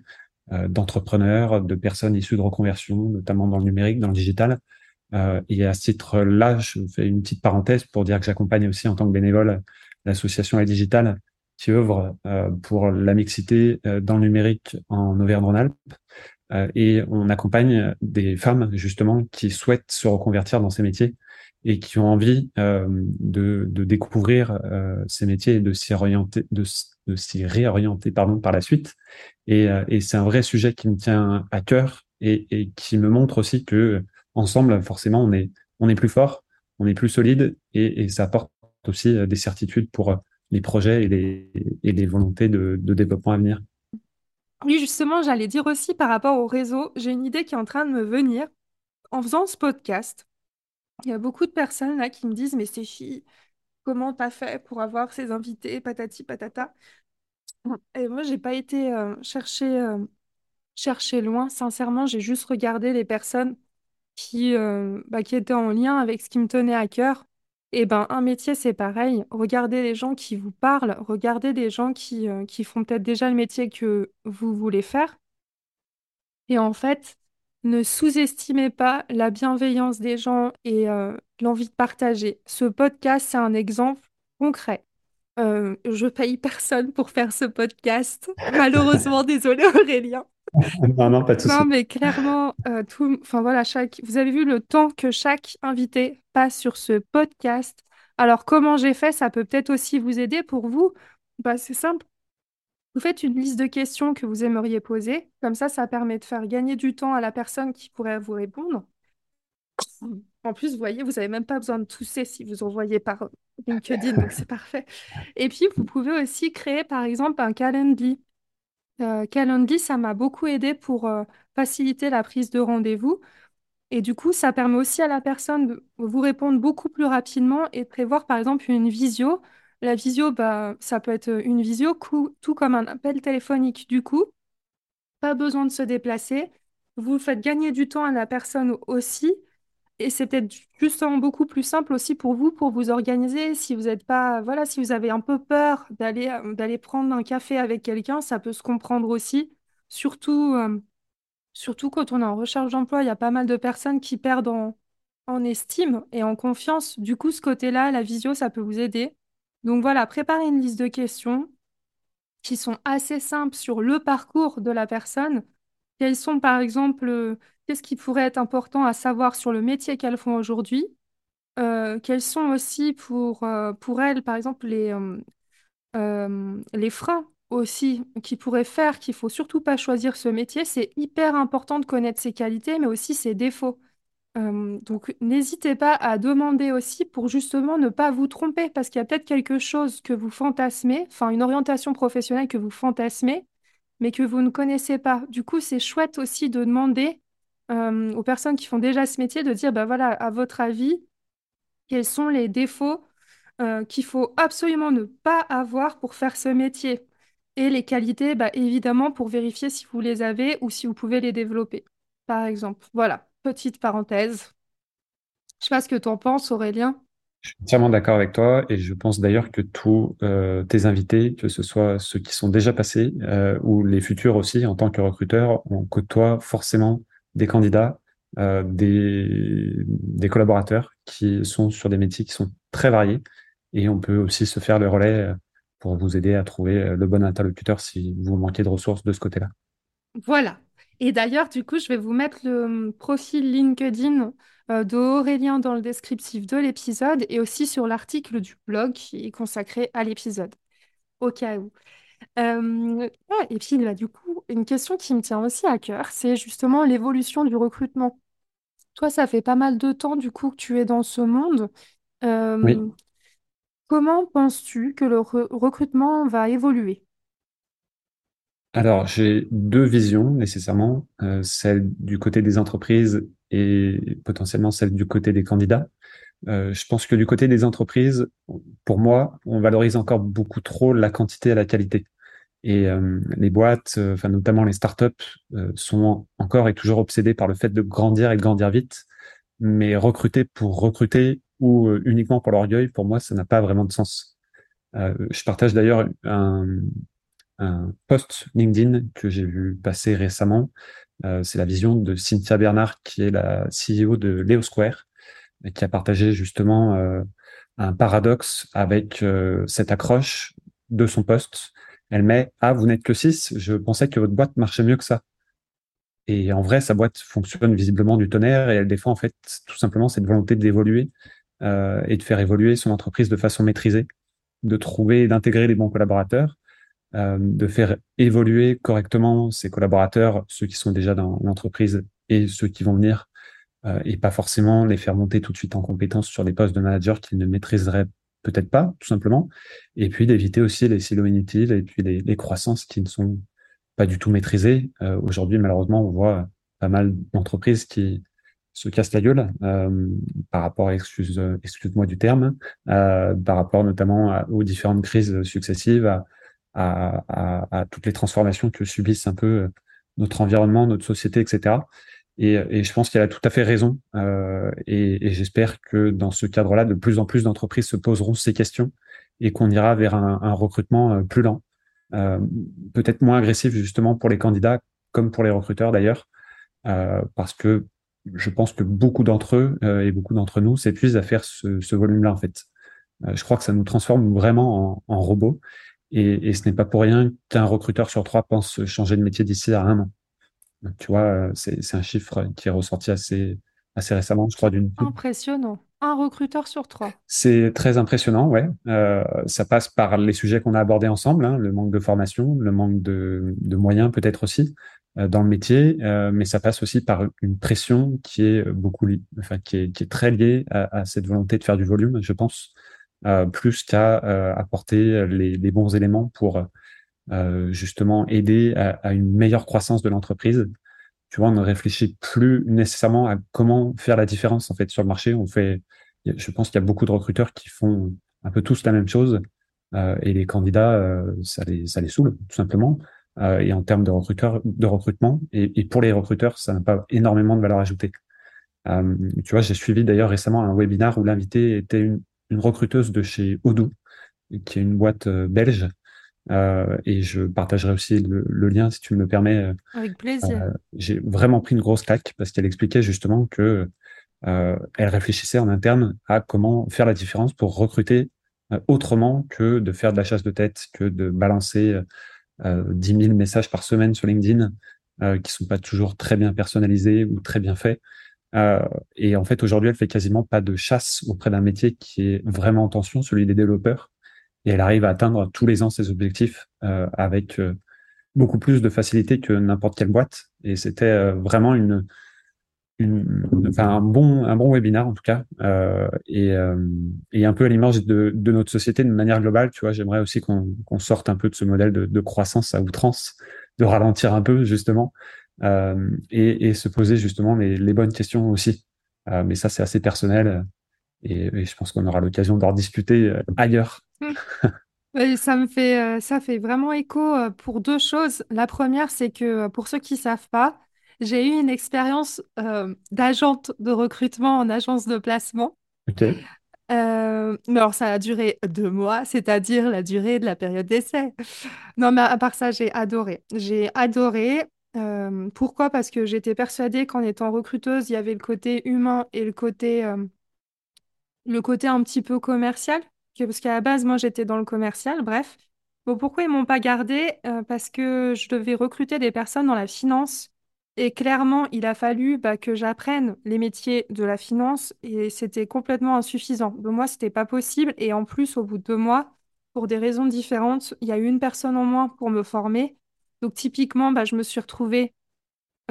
euh, d'entrepreneurs, de personnes issues de reconversion, notamment dans le numérique, dans le digital. Euh, et à ce titre-là, je fais une petite parenthèse pour dire que j'accompagne aussi en tant que bénévole l'association Elle Digital qui œuvre euh, pour la mixité euh, dans le numérique en Auvergne-Rhône-Alpes. Euh, et on accompagne des femmes justement qui souhaitent se reconvertir dans ces métiers et qui ont envie de, de, découvrir ces métiers et de s'y orienter, de, s'y réorienter pardon par la suite. Et, et c'est un vrai sujet qui me tient à cœur et, et, qui me montre aussi que ensemble, forcément, on est on est plus fort, on est plus solide et, et ça apporte aussi des certitudes pour les projets et les, et les volontés de, développement à venir. Oui, justement, j'allais dire aussi par rapport au réseau, j'ai une idée qui est en train de me venir. En faisant ce podcast, il y a beaucoup de personnes là qui me disent, mais Stéphie, comment t'as fait pour avoir ces invités, patati patata? Et moi, j'ai pas été euh, chercher, euh, chercher loin. Sincèrement, j'ai juste regardé les personnes qui, euh, bah, qui étaient en lien avec ce qui me tenait à cœur. Et ben, un métier, c'est pareil. Regardez les gens qui vous parlent, regardez les gens qui, euh, qui font peut-être déjà le métier que vous voulez faire. Et en fait, ne sous-estimez pas la bienveillance des gens et euh, l'envie de partager. Ce podcast, c'est un exemple concret. Euh, je paye personne pour faire ce podcast. [LAUGHS] Malheureusement, désolé Aurélien. [LAUGHS] non, non, pas de souci. Non, mais clairement, euh, tout, enfin voilà, chaque, vous avez vu le temps que chaque invité passe sur ce podcast. Alors, comment j'ai fait, ça peut peut-être aussi vous aider pour vous. Bah, c'est simple. Vous faites une liste de questions que vous aimeriez poser. Comme ça, ça permet de faire gagner du temps à la personne qui pourrait vous répondre. En plus, vous voyez, vous n'avez même pas besoin de tousser si vous envoyez par LinkedIn, donc c'est parfait. Et puis, vous pouvez aussi créer, par exemple, un calendly. Euh, Calendly, ça m'a beaucoup aidé pour euh, faciliter la prise de rendez-vous. Et du coup, ça permet aussi à la personne de vous répondre beaucoup plus rapidement et de prévoir, par exemple, une visio. La visio, bah, ça peut être une visio, tout comme un appel téléphonique. Du coup, pas besoin de se déplacer. Vous faites gagner du temps à la personne aussi. Et c'est peut-être justement beaucoup plus simple aussi pour vous, pour vous organiser. Si vous n'êtes pas, voilà, si vous avez un peu peur d'aller euh, d'aller prendre un café avec quelqu'un, ça peut se comprendre aussi. Surtout, euh, surtout quand on est en recherche d'emploi, il y a pas mal de personnes qui perdent en, en estime et en confiance. Du coup, ce côté-là, la visio, ça peut vous aider. Donc voilà, préparez une liste de questions qui sont assez simples sur le parcours de la personne. Quels sont, par exemple, euh, Qu'est-ce qui pourrait être important à savoir sur le métier qu'elles font aujourd'hui? Euh, quels sont aussi pour, euh, elles, par exemple, les, freins aussi qui pourraient faire qu'il faut surtout pas choisir ce métier? C'est hyper important de connaître ses qualités, mais aussi ses défauts. Donc, n'hésitez pas à demander aussi pour justement ne pas vous tromper, parce qu'il y a peut-être quelque chose que vous fantasmez, enfin une orientation professionnelle que vous fantasmez, mais que vous ne connaissez pas. Du coup, c'est chouette aussi de demander euh, aux personnes qui font déjà ce métier de dire, bah voilà, à votre avis, quels sont les défauts euh, qu'il faut absolument ne pas avoir pour faire ce métier? Et les qualités, bah, évidemment, pour vérifier si vous les avez ou si vous pouvez les développer, par exemple. Voilà, petite parenthèse. Je sais pas ce que tu en penses, Aurélien. Je suis entièrement d'accord avec toi et je pense d'ailleurs que tous euh, tes invités, que ce soit ceux qui sont déjà passés euh, ou les futurs aussi en tant que recruteur, on côtoie forcément des candidats, euh, des, collaborateurs qui sont sur des métiers qui sont très variés et on peut aussi se faire le relais pour vous aider à trouver le bon interlocuteur si vous manquez de ressources de ce côté-là. Voilà. Et d'ailleurs, du coup, je vais vous mettre le hum, profil LinkedIn euh, d'Aurélien dans le descriptif de l'épisode et aussi sur l'article du blog qui est consacré à l'épisode, au cas où. Euh, ah, et puis, là, du coup, une question qui me tient aussi à cœur, c'est justement l'évolution du recrutement. Toi, ça fait pas mal de temps, du coup, que tu es dans ce monde. Oui. Euh, comment penses-tu que le re- recrutement va évoluer? Alors, j'ai deux visions nécessairement, euh, celle du côté des entreprises et potentiellement celle du côté des candidats. Euh, je pense que du côté des entreprises, pour moi, on valorise encore beaucoup trop la quantité à la qualité. Et euh, les boîtes, euh, enfin notamment les startups, sont encore et toujours obsédées par le fait de grandir et de grandir vite. Mais recruter pour recruter ou uniquement pour l'orgueil, pour moi, ça n'a pas vraiment de sens. Je partage d'ailleurs un post LinkedIn que j'ai vu passer récemment. Euh, c'est la vision de Cynthia Bernard, qui est la CEO de Leo Square, qui a partagé justement euh, un paradoxe avec euh, cette accroche de son poste. Elle met Ah, vous n'êtes que six, je pensais que votre boîte marchait mieux que ça. Et en vrai, sa boîte fonctionne visiblement du tonnerre et elle défend en fait tout simplement cette volonté d'évoluer et de faire évoluer son entreprise de façon maîtrisée, de trouver et d'intégrer les bons collaborateurs euh, de faire évoluer correctement ses collaborateurs, ceux qui sont déjà dans l'entreprise et ceux qui vont venir, euh, et pas forcément les faire monter tout de suite en compétence sur des postes de manager qu'ils ne maîtriseraient peut-être pas, tout simplement. Et puis d'éviter aussi les silos inutiles et puis les, croissances qui ne sont pas du tout maîtrisées. Euh, Aujourd'hui, malheureusement, on voit pas mal d'entreprises qui se cassent la gueule par rapport, excuse-moi du terme, par rapport notamment aux différentes crises successives, à, toutes les transformations que subissent un peu euh, notre environnement, notre société, etc. Et, je pense qu'elle a tout à fait raison. Euh, et, j'espère que dans ce cadre-là, de plus en plus d'entreprises se poseront ces questions et qu'on ira vers un, recrutement euh, plus lent, peut-être moins agressif justement pour les candidats comme pour les recruteurs d'ailleurs, parce que je pense que beaucoup d'entre eux et beaucoup d'entre nous s'épuisent à faire ce, ce volume-là en fait. je crois que ça nous transforme vraiment en, en robots et, et ce n'est pas pour rien qu'un recruteur sur trois pense changer de métier d'ici à un an. Tu vois, euh, c'est un chiffre qui est ressorti assez, assez récemment, je crois, d'une. Impressionnant. Un recruteur sur trois. C'est très impressionnant, ouais. Euh, ça passe par les sujets qu'on a abordés ensemble, hein, le manque de formation, le manque de, de moyens peut-être aussi euh, dans le métier, euh, mais ça passe aussi par une pression qui est beaucoup, enfin qui est, qui est très liée à, à cette volonté de faire du volume, je pense plus qu'à euh, apporter les, bons éléments pour euh, justement aider à, à, une meilleure croissance de l'entreprise. Tu vois, on ne réfléchit plus nécessairement à comment faire la différence en fait sur le marché. On fait, je pense qu'il y a beaucoup de recruteurs qui font un peu tous la même chose et les candidats, ça les ça les saoule tout simplement. et en termes de recruteurs, de recrutement, et, et pour les recruteurs, ça n'a pas énormément de valeur ajoutée. tu vois, j'ai suivi d'ailleurs récemment un webinaire où l'invité était une, une, recruteuse de chez Odoo, qui est une boîte belge. et je partagerai aussi le, le, lien si tu me le permets. Avec plaisir. j'ai vraiment pris une grosse claque parce qu'elle expliquait justement que euh, elle réfléchissait en interne à comment faire la différence pour recruter euh, autrement que de faire de la chasse de tête, que de balancer euh, 10 000 messages par semaine sur LinkedIn euh, qui sont pas toujours très bien personnalisés ou très bien faits. Euh, et en fait, aujourd'hui, elle fait quasiment pas de chasse auprès d'un métier qui est vraiment en tension, celui des développeurs. Et elle arrive à atteindre tous les ans ses objectifs euh, avec beaucoup plus de facilité que n'importe quelle boîte. Et c'était vraiment une, un bon webinaire en tout cas euh, et, euh, un peu à l'image de, notre société de manière globale tu vois j'aimerais aussi qu'on qu'on sorte un peu de ce modèle de, de, croissance à outrance de ralentir un peu justement euh, et, et, se poser justement les, les bonnes questions aussi euh, mais ça c'est assez personnel et, et je pense qu'on aura l'occasion d'en discuter euh, ailleurs ça me fait ça fait vraiment écho pour deux choses la première c'est que pour ceux qui savent pas j'ai eu une expérience euh, d'agente de recrutement en agence de placement. Euh, mais alors, ça a duré deux mois, c'est-à-dire la durée de la période d'essai. Non, mais à part ça, j'ai adoré. J'ai adoré. Euh, pourquoi? Parce que j'étais persuadée qu'en étant recruteuse, il y avait le côté humain et le côté, le côté un petit peu commercial. Parce qu'à la base, moi, j'étais dans le commercial, bref. Bon, pourquoi ils m'ont pas gardé? parce que je devais recruter des personnes dans la finance et clairement, il a fallu bah, que j'apprenne les métiers de la finance et c'était complètement insuffisant. De moi, c'était pas possible. Et en plus, au bout de deux mois, pour des raisons différentes, il y a eu une personne en moins pour me former. Donc typiquement, bah, je me suis retrouvée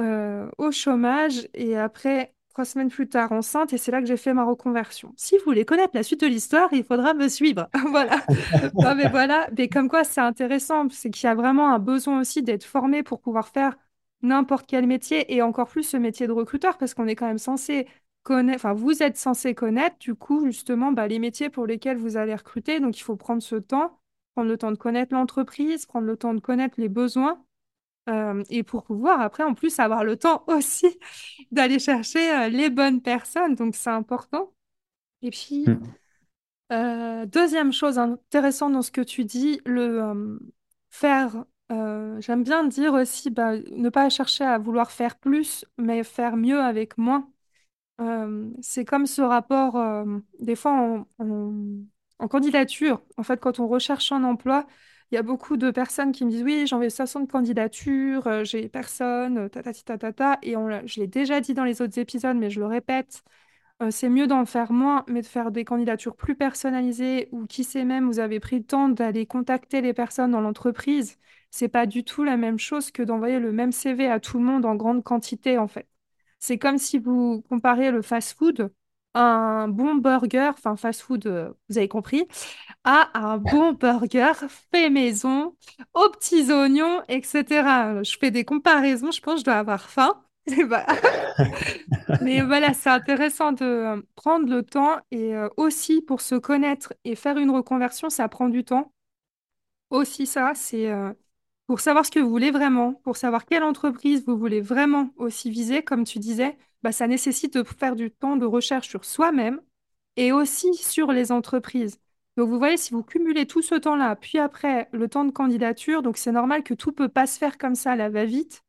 euh, au chômage et après, trois semaines plus tard, enceinte. Et c'est là que j'ai fait ma reconversion. Si vous voulez connaître la suite de l'histoire, il faudra me suivre. [LAUGHS] voilà. [LAUGHS] non, mais voilà. Mais comme quoi, c'est intéressant. C'est qu'il y a vraiment un besoin aussi d'être formé pour pouvoir faire n'importe quel métier et encore plus ce métier de recruteur parce qu'on est quand même censé connaître, enfin vous êtes censé connaître du coup justement bah, les métiers pour lesquels vous allez recruter. Donc il faut prendre ce temps, prendre le temps de connaître l'entreprise, prendre le temps de connaître les besoins euh, et pour pouvoir après en plus avoir le temps [LAUGHS] aussi d'aller chercher euh, les bonnes personnes. Donc c'est important. Et puis, mmh. euh, deuxième chose intéressante dans ce que tu dis, le faire j'aime bien dire aussi, bah, ne pas chercher à vouloir faire plus, mais faire mieux avec moins. C'est comme ce rapport, des fois en, candidature. En fait, quand on recherche un emploi, il y a beaucoup de personnes qui me disent, oui, j'envoie 60 candidatures, j'ai personne, ta, ta, ta, ta. Et je l'ai déjà dit dans les autres épisodes, mais je le répète, c'est mieux d'en faire moins, mais de faire des candidatures plus personnalisées ou qui sait même, vous avez pris le temps d'aller contacter les personnes dans l'entreprise c'est pas du tout la même chose que d'envoyer le même CV à tout le monde en grande quantité, en fait. C'est comme si vous comparez le fast-food, un bon burger, enfin fast-food, euh, vous avez compris, à un bon burger fait maison, aux petits oignons, etc. Je fais des comparaisons, je pense que je dois avoir faim. [LAUGHS] [LAUGHS] Mais voilà, c'est intéressant de euh, prendre le temps et euh, aussi pour se connaître et faire une reconversion, ça prend du temps. Aussi ça, c'est pour savoir ce que vous voulez vraiment, pour savoir quelle entreprise vous voulez vraiment aussi viser, comme tu disais, bah, ça nécessite de faire du temps de recherche sur soi-même et aussi sur les entreprises. Donc vous voyez, si vous cumulez tout ce temps-là, puis après le temps de candidature, donc c'est normal que tout ne peut pas se faire comme ça à la va-vite.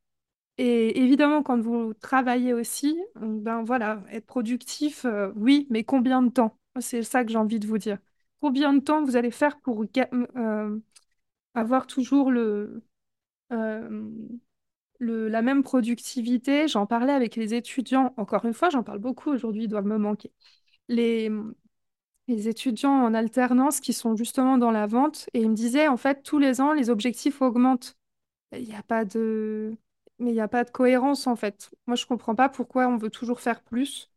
Et évidemment, quand vous travaillez aussi, ben voilà, être productif, euh, oui, mais combien de temps? C'est ça que j'ai envie de vous dire. Combien de temps vous allez faire pour euh, avoir toujours le, euh, la même productivité. J'en parlais avec les étudiants. Encore une fois, j'en parle beaucoup aujourd'hui, ils doivent me manquer. Les, les étudiants en alternance qui sont justement dans la vente et ils me disaient, en fait, tous les ans, les objectifs augmentent. Il n'y a pas de... Mais il n'y a pas de cohérence, en fait. Moi, je ne comprends pas pourquoi on veut toujours faire plus.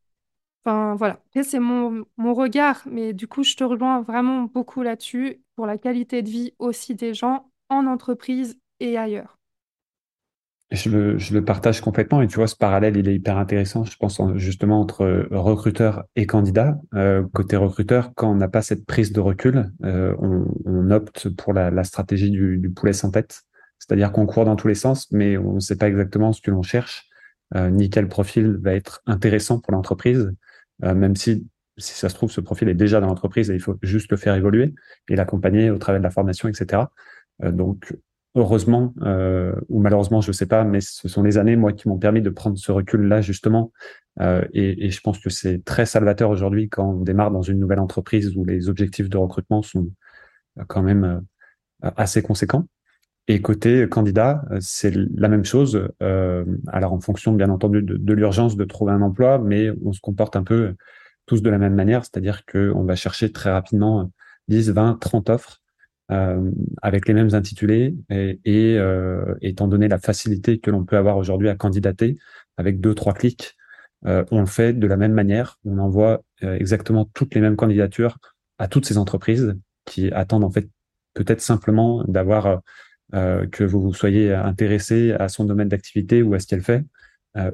Enfin, voilà. c'est mon, mon regard, mais du coup, je te rejoins vraiment beaucoup là-dessus pour la qualité de vie aussi des gens en entreprise et ailleurs. Je le, je le, partage complètement et tu vois, ce parallèle, il est hyper intéressant, je pense, justement, entre recruteur et candidat. Euh, côté recruteur, quand on n'a pas cette prise de recul, euh, on, on, opte pour la, la stratégie du, du, poulet sans tête. C'est-à-dire qu'on court dans tous les sens, mais on ne sait pas exactement ce que l'on cherche. ni quel profil va être intéressant pour l'entreprise, même si si ça se trouve, ce profil est déjà dans l'entreprise et il faut juste le faire évoluer et l'accompagner au travers de la formation, etc. donc, heureusement euh, ou malheureusement, je ne sais pas, mais ce sont les années moi qui m'ont permis de prendre ce recul-là justement. Euh, et, et, je pense que c'est très salvateur aujourd'hui quand on démarre dans une nouvelle entreprise où les objectifs de recrutement sont euh, quand même euh, assez conséquents. Et côté candidat, euh, c'est la même chose. Euh, alors en fonction bien entendu de, de l'urgence de trouver un emploi, mais on se comporte un peu tous de la même manière, c'est-à-dire qu'on va chercher très rapidement 10, 20, 30 offres euh, avec les mêmes intitulés et, euh, étant donné la facilité que l'on peut avoir aujourd'hui à candidater avec deux trois clics, euh, on le fait de la même manière. On envoie exactement toutes les mêmes candidatures à toutes ces entreprises qui attendent en fait peut-être simplement d'avoir que vous soyez intéressé à son domaine d'activité ou à ce qu'elle fait,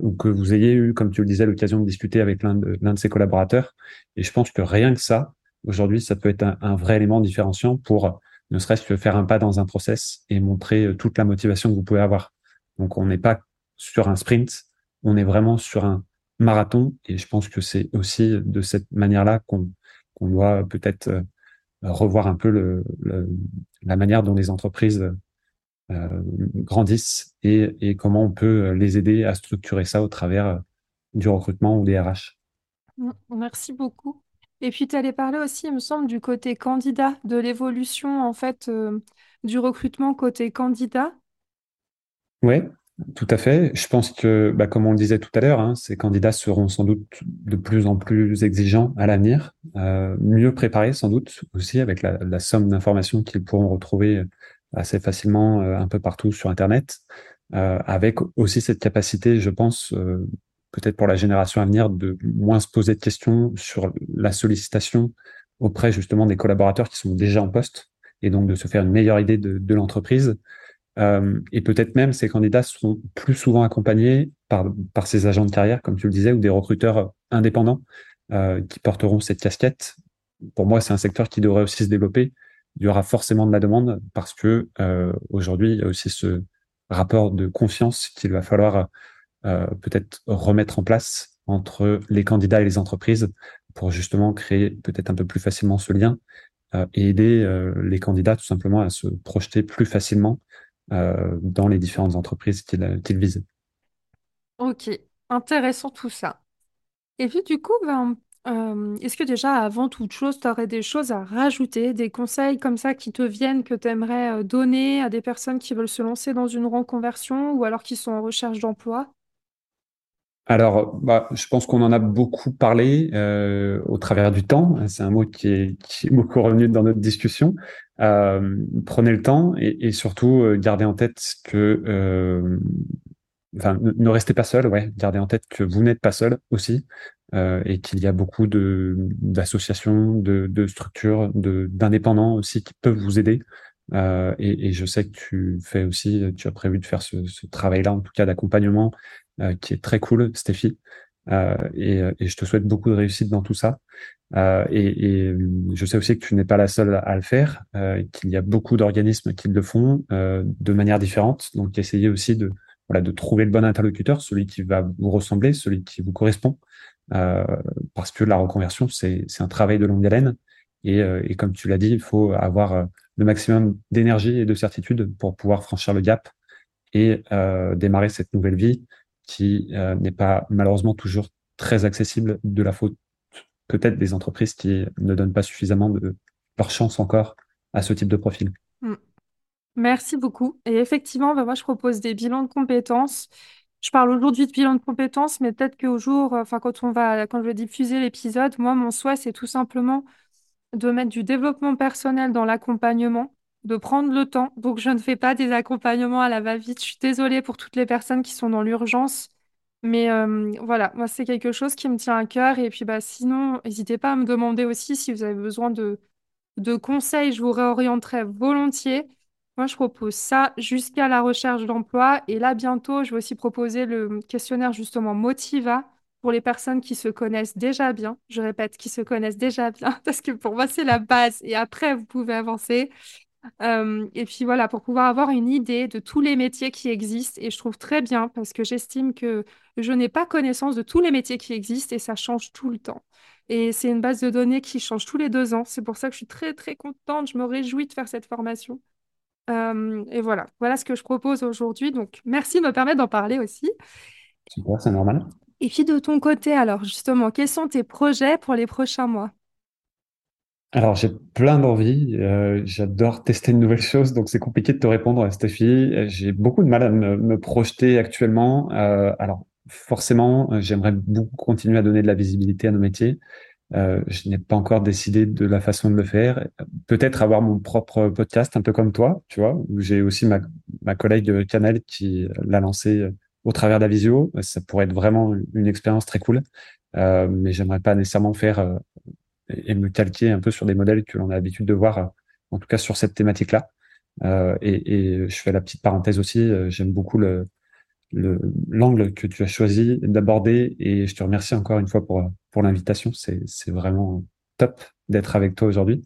ou que vous ayez eu, comme tu le disais, l'occasion de discuter avec l'un de, l'un de ses collaborateurs. Et je pense que rien que ça, aujourd'hui, ça peut être un, vrai élément différenciant pour ne serait-ce que faire un pas dans un process et montrer euh, toute la motivation que vous pouvez avoir. Donc, on n'est pas sur un sprint, on est vraiment sur un marathon. Et je pense que c'est aussi de cette manière-là qu'on doit peut-être euh, revoir un peu la manière dont les entreprises euh, grandissent et, et, comment on peut les aider à structurer ça au travers du recrutement ou des RH. Merci beaucoup. Et puis, tu allais parler aussi, il me semble, du côté candidat, de l'évolution, en fait, euh, du recrutement côté candidat. Oui, tout à fait. Je pense que, bah, comme on le disait tout à l'heure, hein, ces candidats seront sans doute de plus en plus exigeants à l'avenir, euh, mieux préparés sans doute aussi avec la, somme d'informations qu'ils pourront retrouver assez facilement euh, un peu partout sur Internet, euh, avec aussi cette capacité, je pense, euh, peut-être pour la génération à venir, de moins se poser de questions sur la sollicitation auprès justement des collaborateurs qui sont déjà en poste, et donc de se faire une meilleure idée de, l'entreprise. Euh, et peut-être même ces candidats seront plus souvent accompagnés par, par ces agents de carrière, comme tu le disais, ou des recruteurs indépendants euh, qui porteront cette casquette. Pour moi, c'est un secteur qui devrait aussi se développer. Il y aura forcément de la demande parce que euh, aujourd'hui, il y a aussi ce rapport de confiance qu'il va falloir peut-être remettre en place entre les candidats et les entreprises pour justement créer peut-être un peu plus facilement ce lien euh, et aider euh, les candidats tout simplement à se projeter plus facilement euh, dans les différentes entreprises qu'ils visent. Ok, intéressant tout ça. Et puis du coup, ben, euh, est-ce que déjà, avant toute chose, tu aurais des choses à rajouter, des conseils comme ça qui te viennent, que tu aimerais donner à des personnes qui veulent se lancer dans une reconversion ou alors qui sont en recherche d'emploi? Alors, bah, je pense qu'on en a beaucoup parlé euh, au travers du temps. C'est un mot qui est, beaucoup revenu dans notre discussion. Euh, prenez le temps et, surtout euh, gardez en tête que, enfin, ne, restez pas seul. Ouais, gardez en tête que vous n'êtes pas seul aussi et qu'il y a beaucoup de d'associations, de, structures, d'indépendants aussi qui peuvent vous aider. Et, je sais que tu fais aussi, tu as prévu de faire ce, travail-là, en tout cas d'accompagnement, qui est très cool, Stéphie. Euh, et, et, je te souhaite beaucoup de réussite dans tout ça. Euh, et, je sais aussi que tu n'es pas la seule à le faire, qu'il y a beaucoup d'organismes qui le font de manière différente. Donc, essayez aussi de, trouver le bon interlocuteur, celui qui va vous ressembler, celui qui vous correspond. parce que la reconversion, c'est un travail de longue haleine. Et, comme tu l'as dit, il faut avoir le maximum d'énergie et de certitude pour pouvoir franchir le gap et euh, démarrer cette nouvelle vie qui euh, n'est pas malheureusement toujours très accessible de la faute peut-être des entreprises qui ne donnent pas suffisamment de leur chance encore à ce type de profil. Mm. Merci beaucoup. Et effectivement, bah moi, je propose des bilans de compétences. Je parle aujourd'hui de bilan de compétences, mais peut-être qu'au jour, enfin, quand on va, quand je vais diffuser l'épisode, moi, mon souhait, c'est tout simplement de mettre du développement personnel dans l'accompagnement, de prendre le temps. Donc, je ne fais pas des accompagnements à la va-vite. Je suis désolée pour toutes les personnes qui sont dans l'urgence. Mais euh, voilà, moi, c'est quelque chose qui me tient à cœur. Et puis, bah, sinon, n'hésitez pas à me demander aussi si vous avez besoin de, de conseils. Je vous réorienterai volontiers. Moi, je propose ça jusqu'à la recherche d'emploi. Et là, bientôt, je vais aussi proposer le questionnaire justement Motiva pour les personnes qui se connaissent déjà bien. Je répète, qui se connaissent déjà bien, [LAUGHS] parce que pour moi, c'est la base. Et après, vous pouvez avancer. Euh, et puis voilà, pour pouvoir avoir une idée de tous les métiers qui existent. Et je trouve très bien parce que j'estime que je n'ai pas connaissance de tous les métiers qui existent et ça change tout le temps. Et c'est une base de données qui change tous les deux ans. C'est pour ça que je suis très, très contente. Je me réjouis de faire cette formation. Euh, et voilà, voilà ce que je propose aujourd'hui. Donc, merci de me permettre d'en parler aussi. Super, c'est normal. Et puis de ton côté, alors justement, quels sont tes projets pour les prochains mois? Alors, j'ai plein d'envies. euh, j'adore tester de nouvelles choses, donc c'est compliqué de te répondre, Stéphie. J'ai beaucoup de mal à me, projeter actuellement. Euh, alors, forcément, j'aimerais beaucoup continuer à donner de la visibilité à nos métiers. Euh, je n'ai pas encore décidé de la façon de le faire. Peut-être avoir mon propre podcast, un peu comme toi, tu vois, où j'ai aussi ma, ma collègue Canel qui l'a lancé au travers de la visio. Ça pourrait être vraiment une expérience très cool. Mais j'aimerais pas nécessairement faire et, me calquer un peu sur des modèles que l'on a l'habitude de voir, euh, en tout cas sur cette thématique-là. Euh, et, et je fais la petite parenthèse aussi, euh, j'aime beaucoup le, le, l'angle que tu as choisi d'aborder et je te remercie encore une fois pour, pour l'invitation. C'est, vraiment top d'être avec toi aujourd'hui.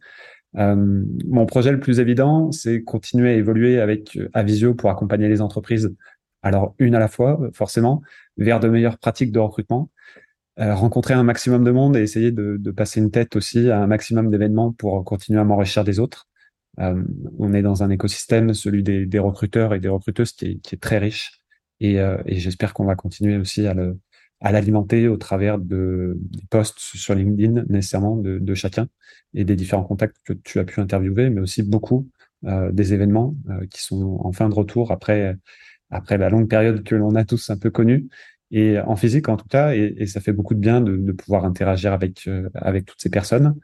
Mon projet le plus évident, c'est continuer à évoluer avec Avisio pour accompagner les entreprises. Alors, une à la fois, forcément, vers de meilleures pratiques de recrutement rencontrer un maximum de monde et essayer de, passer une tête aussi à un maximum d'événements pour continuer à m'enrichir des autres. Euh, on est dans un écosystème, celui des, recruteurs et des recruteuses, qui est, très riche. Et, euh, et j'espère qu'on va continuer aussi à l'alimenter au travers de des posts sur LinkedIn nécessairement de, chacun et des différents contacts que tu as pu interviewer, mais aussi beaucoup euh, des événements euh, qui sont en fin de retour après après la longue période que l'on a tous un peu connue et en physique en tout cas, et, ça fait beaucoup de bien de, pouvoir interagir avec euh, avec toutes ces personnes.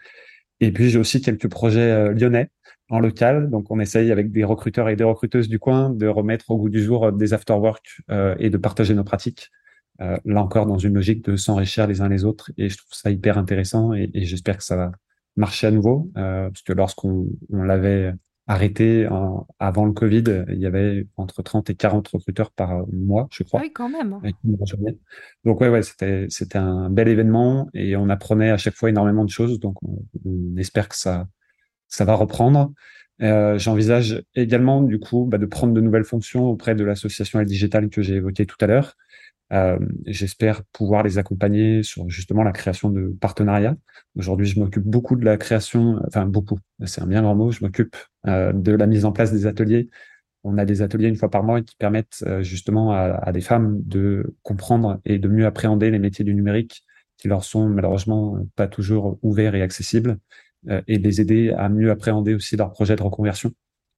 Et puis j'ai aussi quelques projets euh, lyonnais en local, donc on essaye avec des recruteurs et des recruteuses du coin de remettre au goût du jour euh, des afterwork et de partager nos pratiques. Là encore dans une logique de s'enrichir les uns les autres, et je trouve ça hyper intéressant et, j'espère que ça va marcher à nouveau, parce que lorsqu'on on l'avait arrêté en, avant le Covid, il y avait entre 30 et 40 recruteurs par mois, je crois. Oui, quand même. Donc ouais, ouais, c'était c'était un bel événement et on apprenait à chaque fois énormément de choses. Donc on, on espère que ça ça va reprendre. Euh, J'envisage également du coup bah, de prendre de nouvelles fonctions auprès de l'association Elle Digital que j'ai évoquée tout à l'heure. Euh, J'espère pouvoir les accompagner sur justement la création de partenariats. Aujourd'hui, je m'occupe beaucoup de la création, enfin beaucoup, c'est un bien grand mot, je m'occupe euh, de la mise en place des ateliers. On a des ateliers une fois par mois qui permettent euh, justement à, à, des femmes de comprendre et de mieux appréhender les métiers du numérique qui leur sont malheureusement pas toujours ouverts et accessibles et les aider à mieux appréhender aussi leurs projets de reconversion.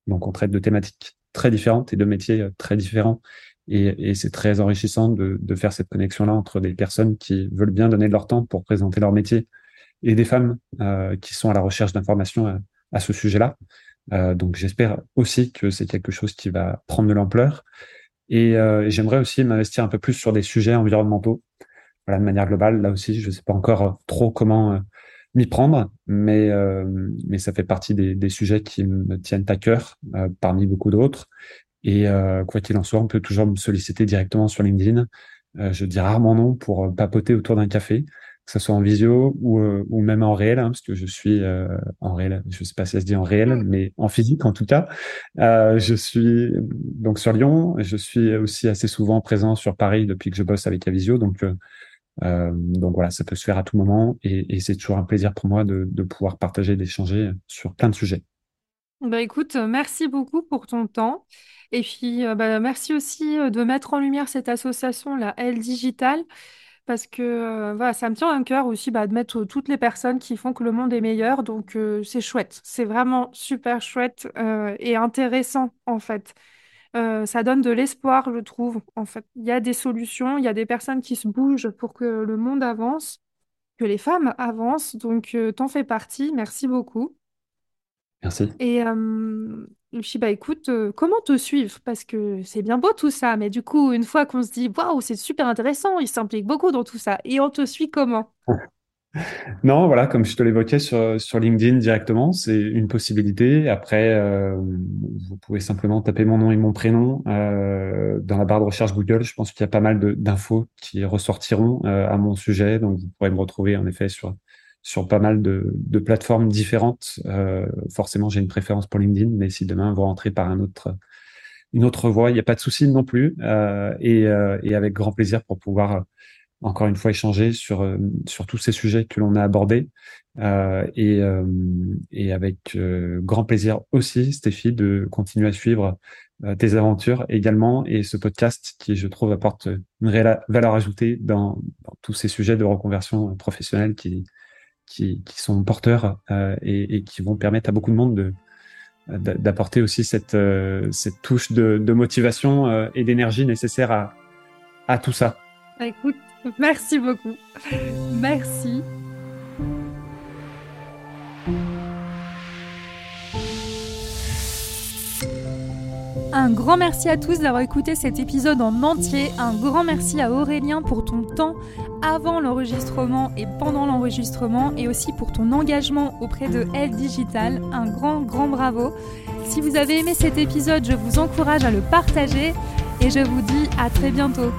Donc, on traite de thématiques très différentes et de métiers très différents et, c'est très enrichissant de, faire cette connexion-là entre des personnes qui veulent bien donner de leur temps pour présenter leur métier et des femmes euh, qui sont à la recherche d'informations à, à, ce sujet-là. Euh, donc j'espère aussi que c'est quelque chose qui va prendre de l'ampleur. Et, euh, j'aimerais aussi m'investir un peu plus sur des sujets environnementaux. De manière globale, là aussi, je ne sais pas encore trop comment euh, m'y prendre, mais, euh, ça fait partie des, sujets qui me tiennent à cœur, euh, parmi beaucoup d'autres. Et euh, quoi qu'il en soit, on peut toujours me solliciter directement sur LinkedIn. Euh, je dis rarement non pour euh, papoter autour d'un café, que ce soit en visio ou, ou même en réel, hein, parce que je suis en réel, je sais pas si ça se dit en réel, mais en physique en tout cas. je suis donc sur Lyon, je suis aussi assez souvent présent sur Paris depuis que je bosse avec Avisio, donc euh, donc voilà, ça peut se faire à tout moment et, et c'est toujours un plaisir pour moi de, de pouvoir partager, d'échanger sur plein de sujets. Bah écoute, merci beaucoup pour ton temps. Et puis, euh, bah, merci aussi euh, de mettre en lumière cette association, la L Digital, parce que euh, voilà, ça me tient à cœur aussi bah, de mettre toutes les personnes qui font que le monde est meilleur. Donc, c'est chouette. C'est vraiment super chouette et intéressant, en fait. ça donne de l'espoir, je trouve. En fait, il y a des solutions, il y a des personnes qui se bougent pour que le monde avance, que les femmes avancent. Donc, t'en fais partie. Merci beaucoup. Merci. Et euh, je dis, bah écoute, euh, comment te suivre? Parce que c'est bien beau tout ça, mais du coup, une fois qu'on se dit, waouh, c'est super intéressant, il s'implique beaucoup dans tout ça, et on te suit comment? [LAUGHS] Non, voilà, comme je te l'évoquais sur, LinkedIn directement, c'est une possibilité. Après, euh, vous pouvez simplement taper mon nom et mon prénom euh, dans la barre de recherche Google. Je pense qu'il y a pas mal d'infos qui ressortiront à mon sujet, donc vous pourrez me retrouver en effet sur sur pas mal de, plateformes différentes. Euh, forcément, j'ai une préférence pour LinkedIn, mais si demain vous rentrez par une autre voie, il n'y a pas de souci non plus. Euh, et, euh, et, avec grand plaisir pour pouvoir encore une fois échanger sur tous ces sujets que l'on a abordés. et, et avec grand plaisir aussi, Stéphie, de continuer à suivre tes aventures également et ce podcast qui, je trouve, apporte une réelle valeur ajoutée dans, dans tous ces sujets de reconversion professionnelle qui qui, sont porteurs euh, et, qui vont permettre à beaucoup de monde de d'apporter aussi cette, euh, cette touche de, de motivation euh, et d'énergie nécessaire à, à tout ça. Écoute, [LAUGHS] merci beaucoup. Merci. Un grand merci à tous d'avoir écouté cet épisode en entier. Un grand merci à Aurélien pour ton temps avant l'enregistrement et pendant l'enregistrement et aussi pour ton engagement auprès de Elle Digital. Un grand, grand bravo. Si vous avez aimé cet épisode, je vous encourage à le partager et je vous dis à très bientôt.